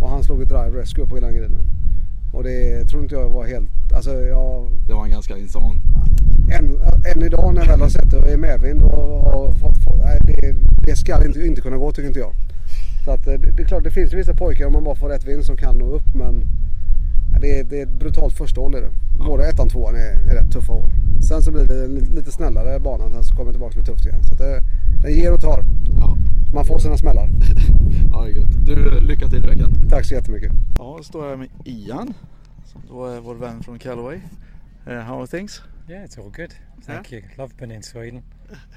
Och han slog ett drive rescue upp på den grinen. Och det tror inte jag var helt, alltså jag... Det var en ganska insan. Än, än idag när jag väl har sett det i medvind och, och fått, fått, nej, det, det ska inte, inte kunna gå tycker inte jag. Så att eh, det, det är klart det finns vissa pojkar om man bara får rätt vind som kan nå upp men det är, det är ett brutalt första hål är det. Både ettan och tvåan är, är rätt tuffa hål. Sen så blir det lite, lite snällare banan sen så kommer det tillbaka blir tufft igen. Så att det, det ger och tar. Man får sina smällar. Ja, det är gött. Du, lycka till i veckan. Tack så jättemycket. Ja, då står jag med Ian. Som då är vår vän från Callaway. Uh, how are things? Yeah, it's all good. Thank you. Love being in Sweden.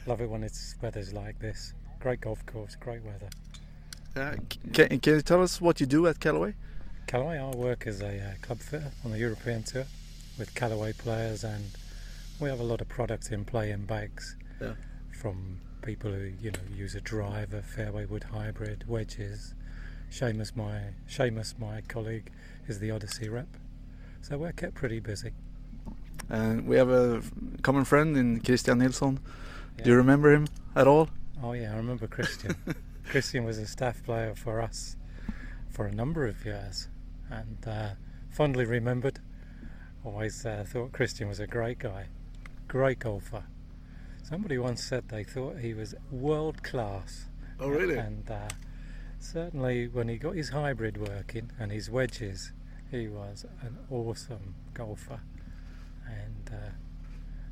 Love it when it's weather's like this. Great golf course, great weather. Uh, can, can you tell us what you do at Callaway? Callaway, I work as a uh, club fitter on the European tour with Callaway players and we have a lot of products in play in bags Yeah. from people who you know use a driver, fairway wood hybrid, wedges. Seamus, my Seamus, my colleague, is the Odyssey rep, so we're kept pretty busy. And we have a common friend in Christian Nilsson. Do you remember him at all? Oh yeah, I remember Christian. Christian was a staff player for us for a number of years, and uh, fondly remembered. Always uh, thought Christian was a great guy, great golfer. Somebody once said they thought he was world class. Oh, really? And uh, certainly when he got his hybrid working and his wedges, he was an awesome golfer. And uh,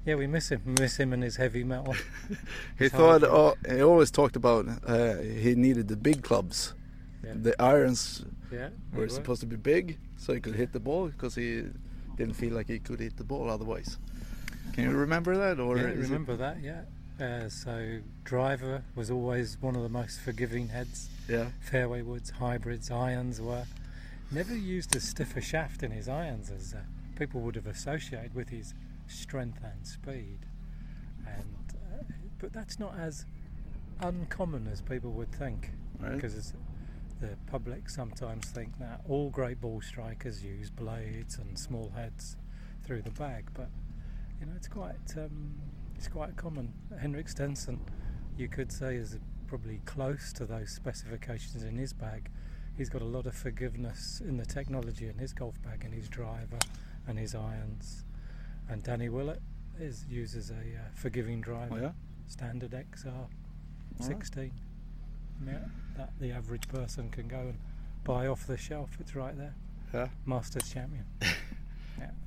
yeah, we miss him. Miss him and his heavy metal. He His thought uh, he always talked about uh, he needed the big clubs. Yeah. The irons Yeah, were were. supposed to be big so he could hit the ball because he didn't feel like he could hit the ball otherwise. Can you remember that or yeah, is it- remember that? Yeah. Uh, so driver was always one of the most forgiving heads. Yeah. Fairway woods, hybrids, irons were never used as stiff a shaft in his irons as uh, people would have associated with his strength and speed. And uh, but that's not as uncommon as people would think, Right. because the public sometimes think that all great ball strikers use blades and small heads through the bag, but you know it's quite um, it's quite common. Henrik Stenson, you could say, is probably close to those specifications in his bag. He's got a lot of forgiveness in the technology in his golf bag and his driver and his irons. And Danny Willett is uses a uh, forgiving driver, Oh, yeah? standard XR right. 16. Yeah, that the average person can go and buy off the shelf. It's right there. Yeah. Masters champion.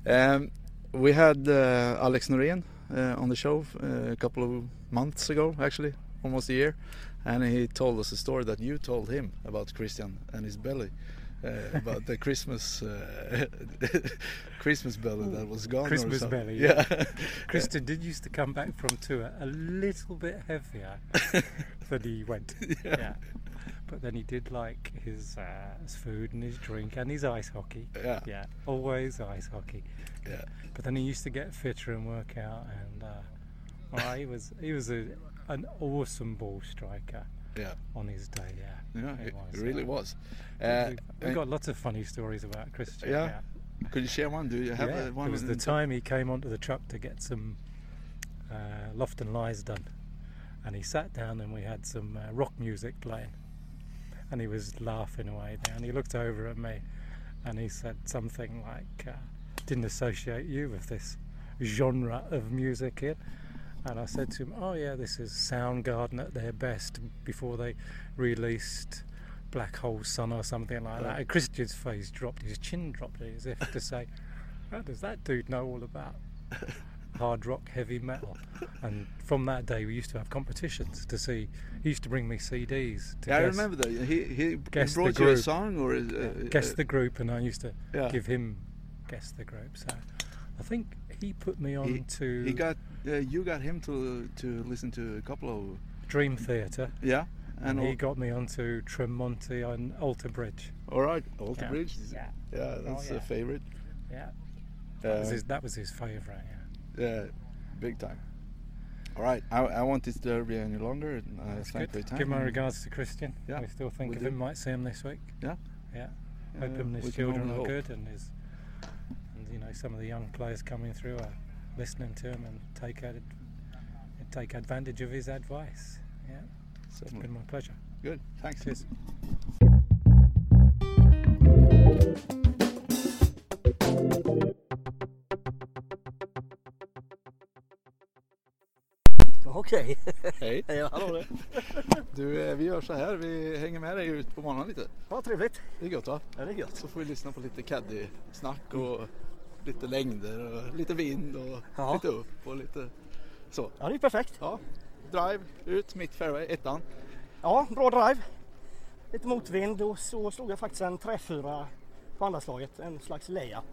Um, we had uh, Alex Norén uh, on the show uh, a couple of months ago, actually, almost a year, and he told us a story that you told him about Christian and his belly, uh, about the Christmas uh, Christmas belly that was gone. Christmas belly. Yeah. Kristen did used to come back from tour a little bit heavier than he went. Yeah. Yeah. But then he did like his, uh, his food and his drink and his ice hockey. Yeah. Yeah. Always ice hockey. Yeah. But then he used to get fitter and work out and uh, well, he was he was a, an awesome ball striker. Yeah. On his day, yeah. Yeah, it, was, it really uh, was. we've- Uh, we've, got lots of funny stories about Christian. yeah. Could you share one? Do you have yeah, one? It was the time he came onto the truck to get some uh, and Lies done, and he sat down and we had some uh, rock music playing, and he was laughing away there, and he looked over at me, and he said something like, uh, "Didn't associate you with this genre of music here." And I said to him, "Oh yeah, this is Soundgarden at their best before they released Black Hole Sun or something like that." And Christian's face dropped, his chin dropped, as if to say, "How does that dude know all about hard rock, heavy metal?" And from that day, we used to have competitions to see. He used to bring me CDs. To Yeah, I remember that. He he, he guess the brought you a group. song or is, Yeah, uh, guess uh, the group, and I used to Yeah. give him guess the group. So I think he put me on he, to he got uh, you got him to to listen to a couple of Dream Theatre. Yeah, and, and he got me onto Tremonti on Alter Bridge. all right Alter Yeah. Bridge. Yeah. yeah, Oh, that's yeah. a favorite. Yeah, that, was Uh, his, that was his favourite. Yeah. Yeah, big time. All right, I, I won't disturb you any longer. and, Uh, That's thank good. you for your time. Give my regards to Christian. Yeah, we still think will of do. him. Might see him this week. Yeah. Yeah. Hope him and his children are hope. good, and his, and you know, some of the young players coming through are listening to him and take ad, take advantage of his advice. Yeah. it's been my pleasure. Good. Thanks. Cheers. Okej. Hej. Hej, hallå du. Du, eh, vi gör så här. Vi hänger med dig ut på morgonen lite. Ja, trevligt. Det är gött va? Ja, det är gött. Så får vi lyssna på lite caddy-snack och lite längder och lite vind och Ja. lite upp och lite så. Ja, det är perfekt. Ja. Drive ut, mitt fairway, ettan. Ja, bra drive. Lite motvind och så slog jag faktiskt en träfyra på andra slaget. En slags layup.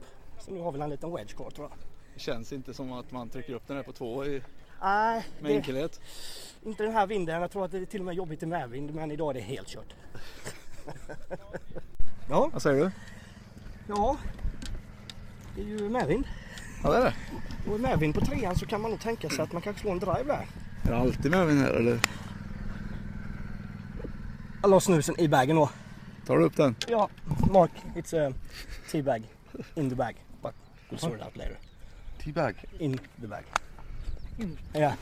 Så nu har vi en liten wedge kvar tror jag. Det känns inte som att man trycker upp den här på två i, Nej, med enkelhet. inte den här vinden. Jag tror att det är till och med jobbigt i medvind men idag är det helt kört. ja. Vad säger du? Ja, det är ju medvind. Ja, det är det. Och med medvind på trean så kan man nog tänka sig att man kanske slår en drive där. Är det alltid medvind här eller? Jag la snusen i bagen då. Tar du upp den? Ja, Mark, it's a tea bag in the bag. But we'll sort it out later. Tea bag? In the bag. Ja.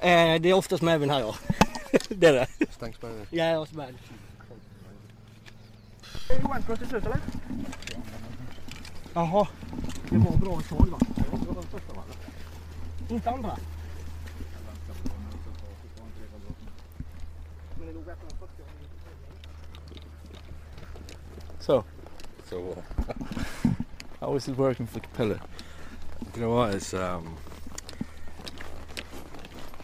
Eh, det är oftast medvind här ja. det är det. Stängs bara Ja, med. Är det Wentworth till slut eller? Jaha, det var bra ett tag va? Inte andra? So, So, uh, how is it working for Pelle? You know what? It's um,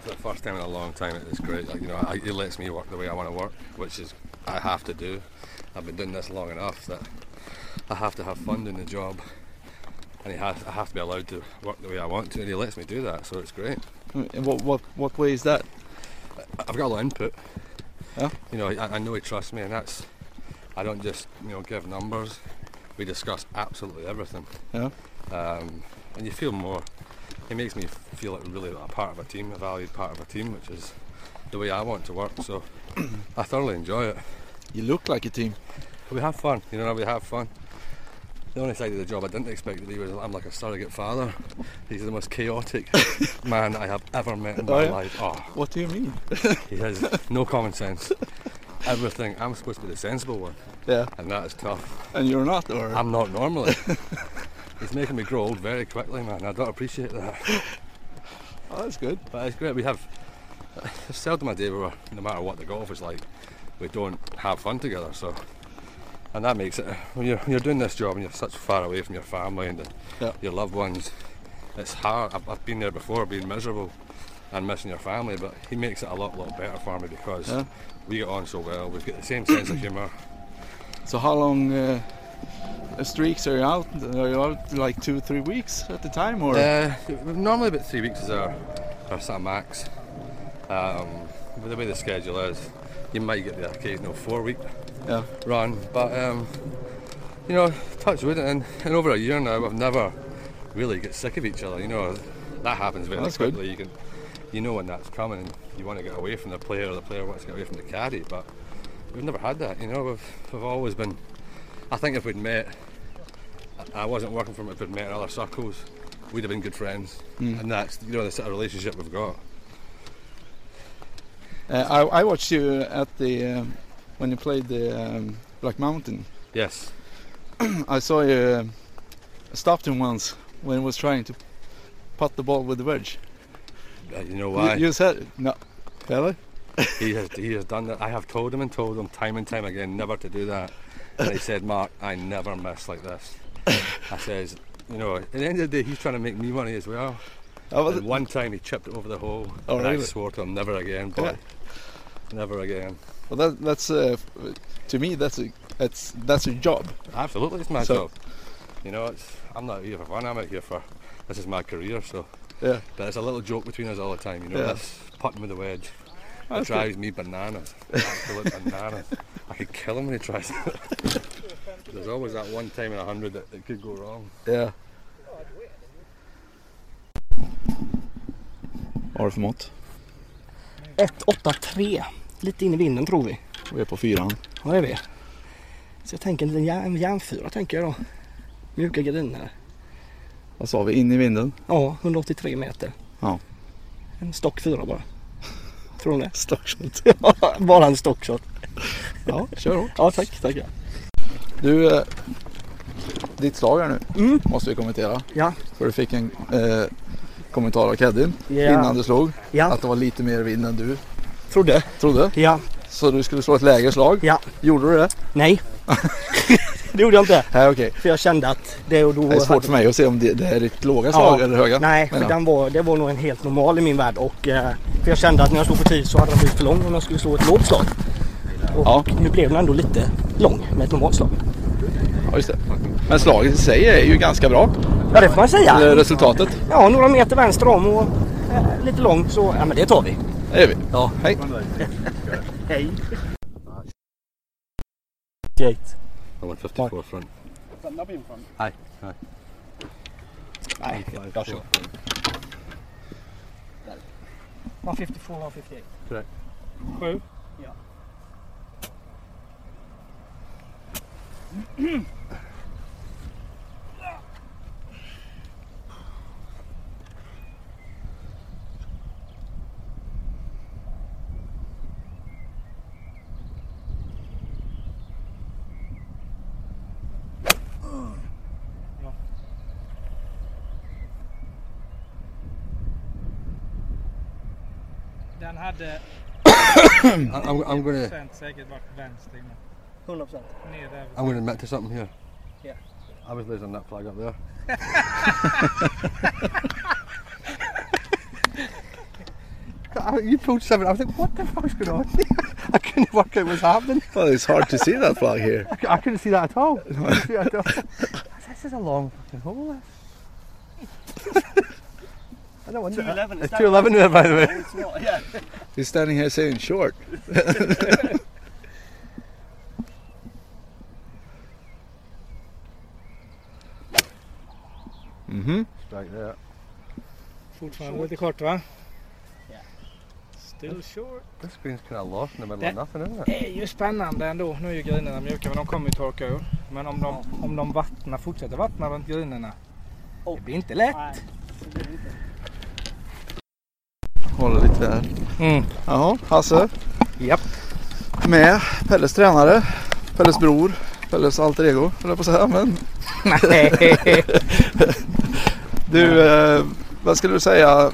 for the first time in a long time. It's great. Like you know, I, it lets me work the way I want to work, which is I have to do. I've been doing this long enough that I have to have fun doing the job, and he has, I have to be allowed to work the way I want to, and he lets me do that. So it's great. In what, what, what way is that? I've got a lot of input. Yeah. You know, I, I know he trusts me, and that's. I don't just you know give numbers. We discuss absolutely everything. Yeah. Um, and you feel more. It makes me feel like really a part of a team, a valued part of a team, which is the way I want to work. So I thoroughly enjoy it. You look like a team. We have fun, you know. We have fun. The only side of the job I didn't expect that he was I'm like a surrogate father. He's the most chaotic man I have ever met in my Oh, yeah? life. Oh, What do you mean? he has no common sense. Everything. I'm supposed to be the sensible one. Yeah. And that is tough. And you're not, or? I'm not normally. He's making me grow old very quickly, man. I don't appreciate that. Oh, that's good. But it's great. We have there's seldom a day where, no matter what the golf is like, we don't have fun together. So, and that makes it when you're you're doing this job and you're such far away from your family and your loved ones. It's hard. I've, I've been there before, being miserable and missing your family. But he makes it a lot, lot better for me because Yeah. we get on so well. We've got the same sense of humour. So how long uh, streaks are you out? Are you out like two, three weeks at the time, or? Uh, normally about three weeks is our, our sort of max. Um, with the way the schedule is, you might get the occasional four week Yeah. run, but um, you know, touch wood, and in over a year now, we've never really get sick of each other. You know, that happens very That's good. quickly. You can, you know when that's coming, and you want to get away from the player, or the player wants to get away from the caddy, but we've never had that. You know, we've we've always been. I think if we'd met, I wasn't working for him. If we'd met in other circles, we'd have been good friends, Mm. and that's you know the sort of relationship we've got. Uh, I, I watched you at the um, when you played the um, Black Mountain. Yes. I saw you um, stopped him once when he was trying to putt the ball with the wedge. Uh, you know You- why? You, said no, really? he has he has done that. I have told him and told him time and time again never to do that. And he said, Mark, I never miss like this. I says, you know, at the end of the day, he's trying to make me money as well. Oh, and one time he chipped it over the hole. Oh, and I swore to him, never again, boy. Yeah. Never again. Well, that, that's uh, to me that's a that's that's your job. Absolutely, it's my So- job. You know, it's I'm not here for fun. I'm out here for this is my career. So, Yeah. But it's a little joke between us all the time. You know, Yeah. this putting with the wedge. It That's drives me bananas. Absolute bananas. I could kill him when he tries it. There's always that one time in a hundred that it could go wrong. Yeah. Vad har du för mått? 183. Lite in i vinden tror vi. Vi är på fyran. Ja det är vi. Så jag tänker en liten järn, järnfyra tänker jag då. Mjuka gardiner. Vad sa vi? In i vinden? Ja, 183 meter. Ja. En stock fyra bara. Tror ni det? Stockshot. Ja, bara en stockshot. Ja, kör hårt. Ja tack, tackar. Du, eh, ditt slag här nu Mm. måste vi kommentera. Ja. För du fick en eh, kommentar av Keddin Ja. innan du slog. Ja. Att det var lite mer vind än du Trodde. trodde. Ja. Så du skulle slå ett lägre slag. Ja. Gjorde du det? Nej. det gjorde jag inte. Nej, okej. För jag kände att det och då... Det är svårt för mig att se om det, det är ditt låga slag eller höga. Nej, för den var, det var nog en helt normal i min värld. Och, eh, för jag kände att när jag slog på tid så hade den blivit för lång om jag skulle slå ett lågt slag. Och nu blev den ändå lite lång med ett normalt slag. Ja, just det. Men slaget i sig är ju ganska bra. Ja, det får man säga. Resultatet. Ja, några meter vänster om och eh, lite lång så ja, men det tar vi. Det gör vi. Ja. Hej. Hej. Gate. I 54 Mark. front. Is that nubby in front? Aye, aye. Aye, I'll 54, 58. Correct. Who? Yeah. Den hade I'm, I'm gonna 100% säkert varit vänster innan. 100 procent. Ner där. I'm gonna admit to something here. Yeah. I was losing that flag up there. you pulled seven. I was like, what the fuck's going on? I couldn't work out what's happening. Well, it's hard to see that flag here. I, I couldn't see that at all. I see it at all. this is a long fucking hole. I don't wonder. 211, It's it's 211 there, by the way. It's not, yeah. He's standing here saying short. Mhm. Strike there. Fortfarande lite kort va? Still short. This green's kind of lost in the middle Det of nothing, isn't it? är ju spännande ändå. Nu är ju grinerna mjuka men de kommer ju torka ur. Men om de, om de vattnar, fortsätter vattna runt grinerna. Det blir inte lätt. Håller lite där. Mm. Jaha, Hasse. Japp. Med Pelles tränare, Pelles bror, Pelles alter ego, höll jag på att säga. Men... Nej. du, eh, vad skulle du säga?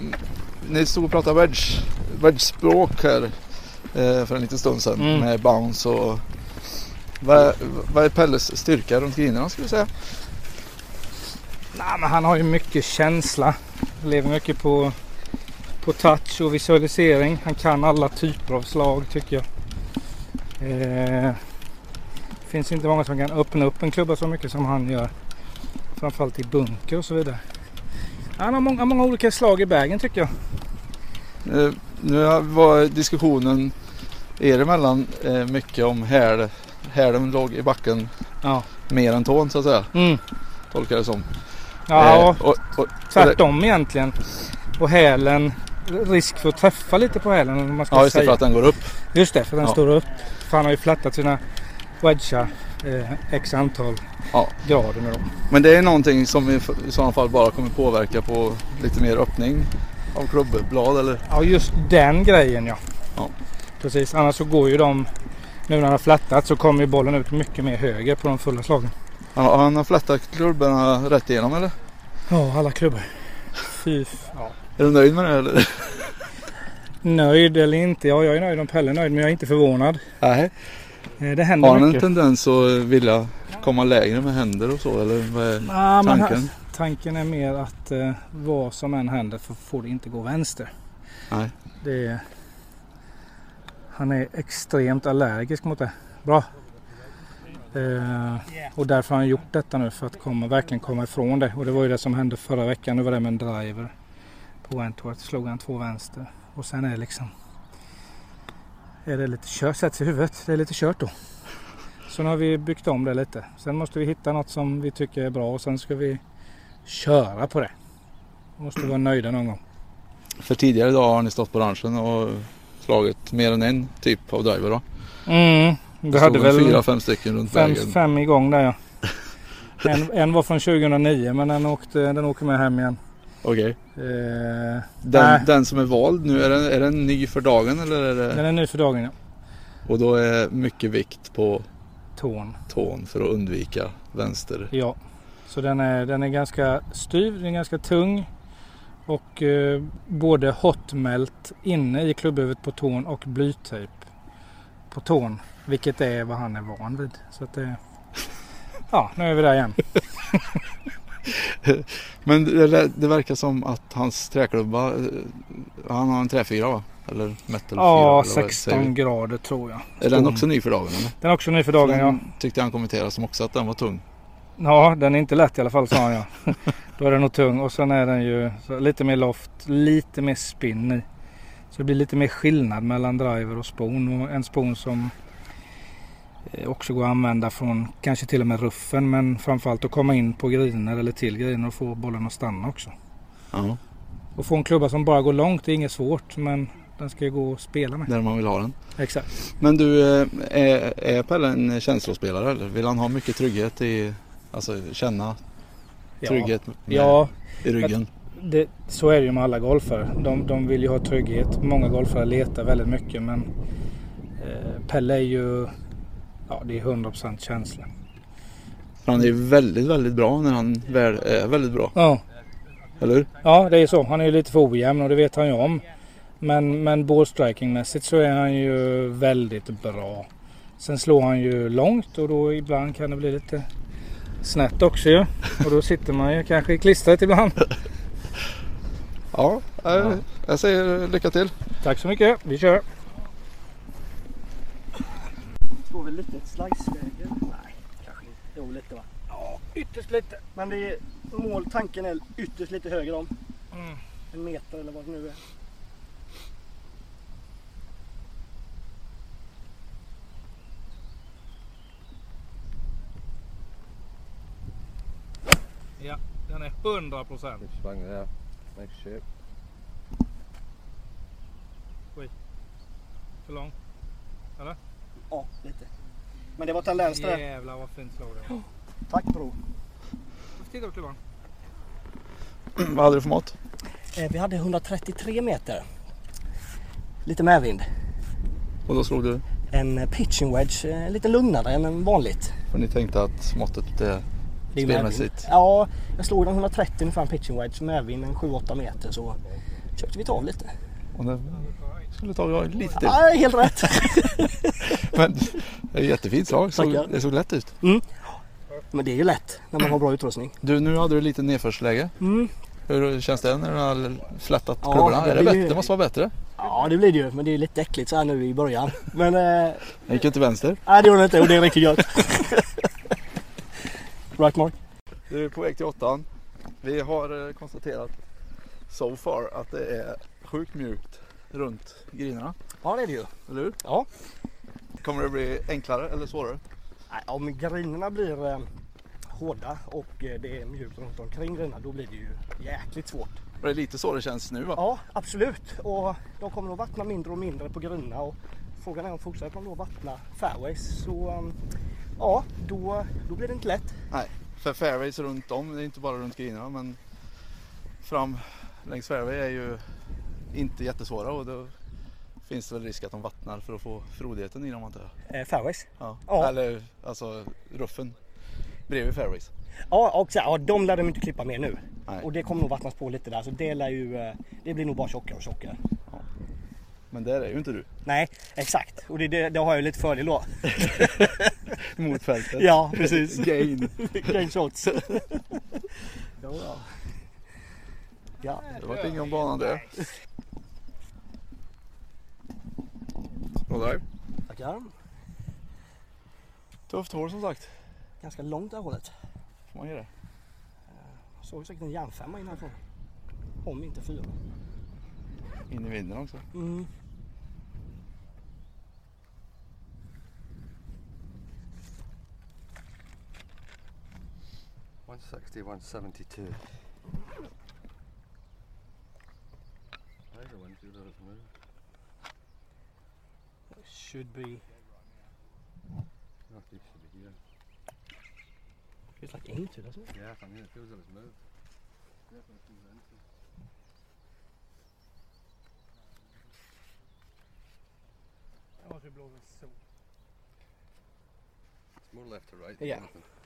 Ni stod och pratade wedge, wedge-språk här eh, för en liten stund sedan Mm. med bounce och vad, är- vad är Pelles styrka runt grinerna skulle du säga? Nej, men han har ju mycket känsla. Lever mycket på, på touch och visualisering. Han kan alla typer av slag tycker jag. Eh, finns inte många som kan öppna upp en klubba så mycket som han gör. Framförallt i bunker och så vidare. Han har många, många olika slag i bagen tycker jag. Eh, nu var diskussionen er emellan eh, mycket om häl. Hälen låg i backen Ja. mer än tån så att säga. Mm. Tolkar det som. Ja, Eh, och, och, tvärtom egentligen. Och hälen, risk för att träffa lite på hälen om man ska Ja just det för att den går upp. Just det, för den Ja. står upp. För han har ju flättat sina wedgar eh, x antal Ja. grader nu då. Men det är någonting som i, i sådana fall bara kommer påverka på lite mer öppning av klubbblad eller? Ja, just den grejen ja. Ja. Precis, annars så går ju de, nu när han har flättat så kommer ju bollen ut mycket mer höger på de fulla slagen. Ja, han har flättat klubborna rätt igenom eller? Ja, alla klubbor. Fy ja. Är du nöjd med det eller? Nöjd eller inte? Ja, jag är nöjd om Pelle är nöjd men jag är inte förvånad. Nej. Eh, Det händer Har han en mycket. tendens att vilja komma lägre med händer och så eller vad är men tanken? han- tanken är mer att eh, vad som än händer så får det inte gå vänster. Nej. Det han är extremt allergisk mot det. Bra. Eh, och därför har han gjort detta nu för att komma, verkligen komma ifrån det. Och det var ju det som hände förra veckan. Nu var det med en driver på Wentworth. Slog han två vänster. Och sen är det liksom är det lite kört, sätts i huvudet. Det är lite kört då. Så nu har vi byggt om det lite. Sen måste vi hitta något som vi tycker är bra och sen ska vi köra på det. Måste vara nöjda någon gång. För tidigare idag har ni stått på ranchen och slagit mer än en typ av driver va? Mm, vi hade väl fyra, fem stycken runt fem, vägen. fem igång där ja. En, en var från 2009 men den åkte, den åker med hem igen. Okej. Eh, Den, den som är vald nu, är den, är den ny för dagen eller är det? den är ny för dagen ja. Och då är mycket vikt på Tån. tån för att undvika vänster. Ja. Så den är, den är ganska styv, den är ganska tung. Och eh, både hotmelt inne i klubbhuvudet på tån och blytejp på tån. Vilket är vad han är van vid. Så att det, ja, nu är vi där igen. Men det, det verkar som att hans träklubba, eh, han har en träfyra va? Eller metal 4? Ja, eller vad säger 16 vi? grader tror jag. Är den också ny för dagen eller? Den är också ny för dagen den ja. tyckte han kommenterade som också att den var tung. Ja, den är inte lätt i alla fall sa han ja. Då är den nog tung och sen är den ju lite mer loft, lite mer spinn i. Så det blir lite mer skillnad mellan driver och spon och en spon som också går att använda från kanske till och med ruffen men framförallt att komma in på griner eller till griner och få bollen att stanna också. Ja. Och få en klubba som bara går långt är inget svårt men den ska ju gå att spela med. Där man vill ha den. Exakt. Men du, eh, är, är Pelle en känslospelare eller vill han ha mycket trygghet i, alltså känna Ja. trygghet med, Ja, i ryggen? Det, så är det ju med alla golfare. De, de vill ju ha trygghet. Många golfare letar väldigt mycket men eh, Pelle är ju, ja det är 100% känsla. Han är väldigt, väldigt bra när han väl är väldigt bra. Ja. Eller hur? Ja, det är så. Han är lite för ojämn och det vet han ju om. Men, men ballstrikingmässigt så är han ju väldigt bra. Sen slår han ju långt och då ibland kan det bli lite snett också ju. Och då sitter man ju kanske i klistret ibland. Ja, jag, jag säger lycka till. Tack så mycket. Vi kör. Står väl lite ett sliceläge? Nej, kanske inte. Jo, lite va? Ja, ytterst lite. Men det är mål, tanken är ytterst lite högre om. Mm. En meter eller vad det nu är. Ja, den är 100 procent. Där. Nice shape. Oj. För lång. Eller? Ja, lite. Men det var tendens där. Jävlar vad fint slag det var. Tack bror. Titta på klubban. Vad hade du för mått? Eh, vi hade 133 meter. Lite medvind. Och då slog du? En eh, pitching wedge, eh, lite lugnare än en vanligt. För ni tänkte att måttet är Det är spelmässigt? Ja, jag slog den 130 ungefär en pitching wedge medvind en 7-8 meter så försökte vi ta av lite. Och det skulle ta lite till. Ja, helt rätt. Men det är ett jättefint slag. Så Tackar. det såg lätt ut. Mm. Men det är ju lätt när man har bra utrustning. Du, nu hade du lite nedförsläge. Mm. Hur känns det när du har flättat Ja, klubborna? det Är det, bättre? ju- det måste vara bättre. Ja det blir det ju men det är lite äckligt så här nu i början. Men eh, Jag gick ju till vänster. nej det gjorde det inte och det är riktigt gött. right Mark? Du är på väg till åttan. Vi har eh, konstaterat so far att det är sjukt mjukt runt grinerna. Ja det är det ju. Eller hur? Ja. Kommer det bli enklare eller svårare? Nej, om grinerna blir eh, hårda och eh, det är mjukt runt omkring grinerna då blir det ju jäkligt svårt. Det är lite så det känns nu va? Ja absolut och de kommer att vattna mindre och mindre på grinerna och frågan är om fortsätter de då vattna fairways så eh, ja då, då blir det inte lätt. Nej, för fairways runt om, det är inte bara runt grinerna men fram längs fairway är ju inte jättesvåra och då finns det väl risk att de vattnar för att få frodigheten i dem antar jag. Eh, fairways? Ja. Ja. Eller alltså ruffen bredvid fairways. Ja, och så, ja, de lär de inte klippa mer nu. Nej. Och det kommer nog vattnas på lite där. Så det lär ju, eh, det blir nog bara tjockare och tjockare. Men där är ju inte du. Nej, exakt. Och det, det, det har jag ju lite fördel då. Mot fältet. Ja, precis. Gain. Gain shots. ja, ja. ja. Det var inget om banan där. Där. Tackar. Tufft hår som sagt. Ganska långt det här hållet. Får man ge det? Såg säkert en järnfemma in härifrån. Om inte fyra. In i vinden också. Mm. One sixty, one seventy two. There's a one two that has moved. Should be. No, it should be here. Feels like into doesn't it? Yeah, from here it feels like it's moved. Definitely feels empty. Jag måste blåsa så. It's more left to right. Yeah. Than anything.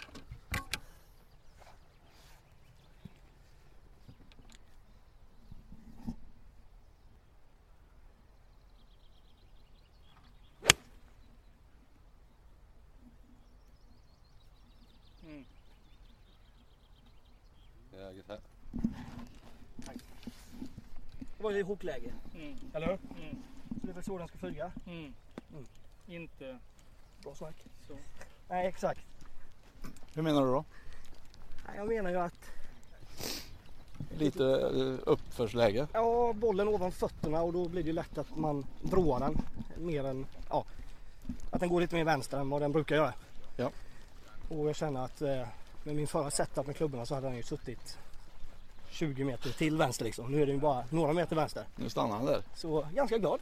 That. Det var ju hookläge. Mm. Eller hur? Mm. Så det är väl så den ska flyga. Mm. Mm. Inte Bra snack. så. Nej exakt. Hur menar du då? Nej, Jag menar ju att Lite eh, uppförsläge. ja, bollen ovanför fötterna och då blir det ju lätt att man broar den mer än ja, att den går lite mer vänster än vad den brukar göra. Ja. Och jag känner att eh, med min förra setup med klubborna så hade den ju suttit 20 meter till vänster liksom. Nu är den ju bara några meter vänster. Nu stannar han där. Så ganska glad.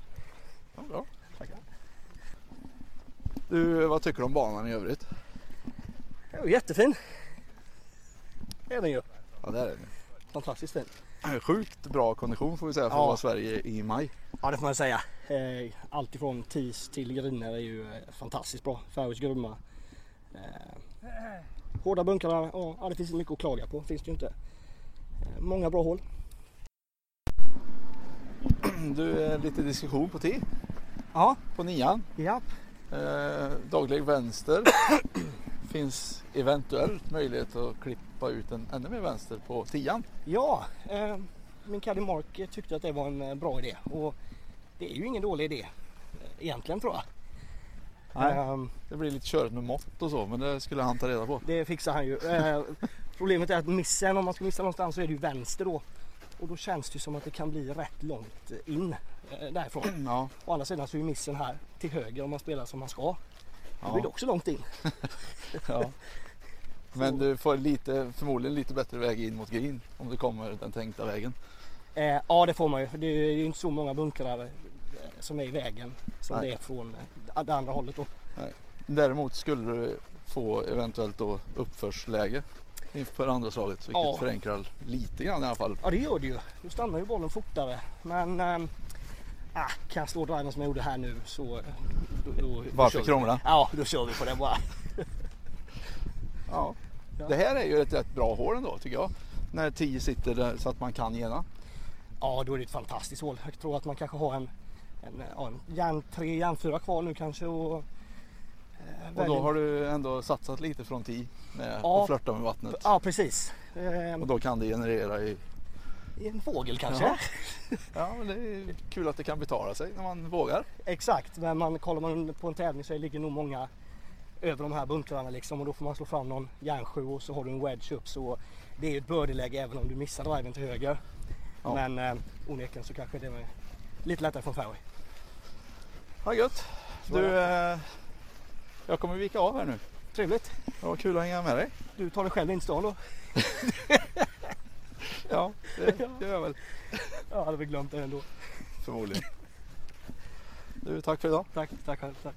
Ja, bra. Tackar. Du, vad tycker du om banan i övrigt? Det är jättefin. Det är den ju. Ja, det är den. Fantastiskt fin. Sjukt bra kondition får vi säga för att Ja. vara Sverige i maj. Ja det får man säga. Eh, Allt ifrån tis till griner är ju eh, fantastiskt bra. Färöis grumma. Eh, hårda bunkrar, ja ja, det finns mycket att klaga på. Finns det ju inte. Eh, många bra hål. Du, eh, lite diskussion på T. Ja. På nian. Ja. Eh, daglig vänster. Finns eventuellt möjlighet att klippa ut en ännu mer vänster på tian. Ja, eh, min caddy Mark eh, tyckte att det var en eh, bra idé. Och det är ju ingen dålig idé. eh, Egentligen tror jag. Nej, Ehm, det blir lite körigt med mått och så men det skulle han ta reda på. Det fixar han ju. Eh, problemet är att missen, om man ska missa någonstans så är det ju vänster då. Och då känns det ju som att det kan bli rätt långt in eh, därifrån. Ja. Å andra sidan så är ju missen här till höger om man spelar som man ska. Då Ja. blir det också långt in. Ja. Men du får lite, förmodligen lite bättre väg in mot green om du kommer den tänkta vägen. Eh, ja det får man ju. Det är ju inte så många bunkrar eh, som är i vägen som Nej. det är från eh, det andra hållet då. Nej. Däremot skulle du få eventuellt då uppförsläge inför andra slaget vilket Ja. förenklar lite grann i alla fall. Ja det gör det ju. Då stannar ju bollen fortare. Men ah, kan jag slå driven som jag gjorde här nu så... eh, Då, då, Varför krångla? Ja då kör vi på det bara. Ja. Det här är ju ett rätt bra hål ändå tycker jag. När 10 sitter där så att man kan gena. Ja då är det ett fantastiskt hål. Jag tror att man kanske har en, en, en järn, tre järnfyra kvar nu kanske. Och, Och då har du ändå satsat lite från 10 med Ja. att flörta med vattnet. Ja precis. Ehm, Och då kan det generera i... I en fågel kanske. Ja. ja men det är kul att det kan betala sig när man vågar. Exakt, men man, kollar man på en tävling så ligger nog många över de här bunkrarna liksom och då får man slå fram någon järnsju och så har du en wedge upp så det är ju ett birdieläge även om du missar driven till höger. Ja. Men eh, onekligen så kanske det är lite lättare från fairway. Ja gött. Du, eh, jag kommer vika av här nu. Trevligt. Det var kul att hänga med dig. Du tar dig själv in till stan då? Ja, det gör jag väl. Jag hade väl glömt det ändå. Förmodligen. Du, tack för idag. Tack, tack själv. Tack.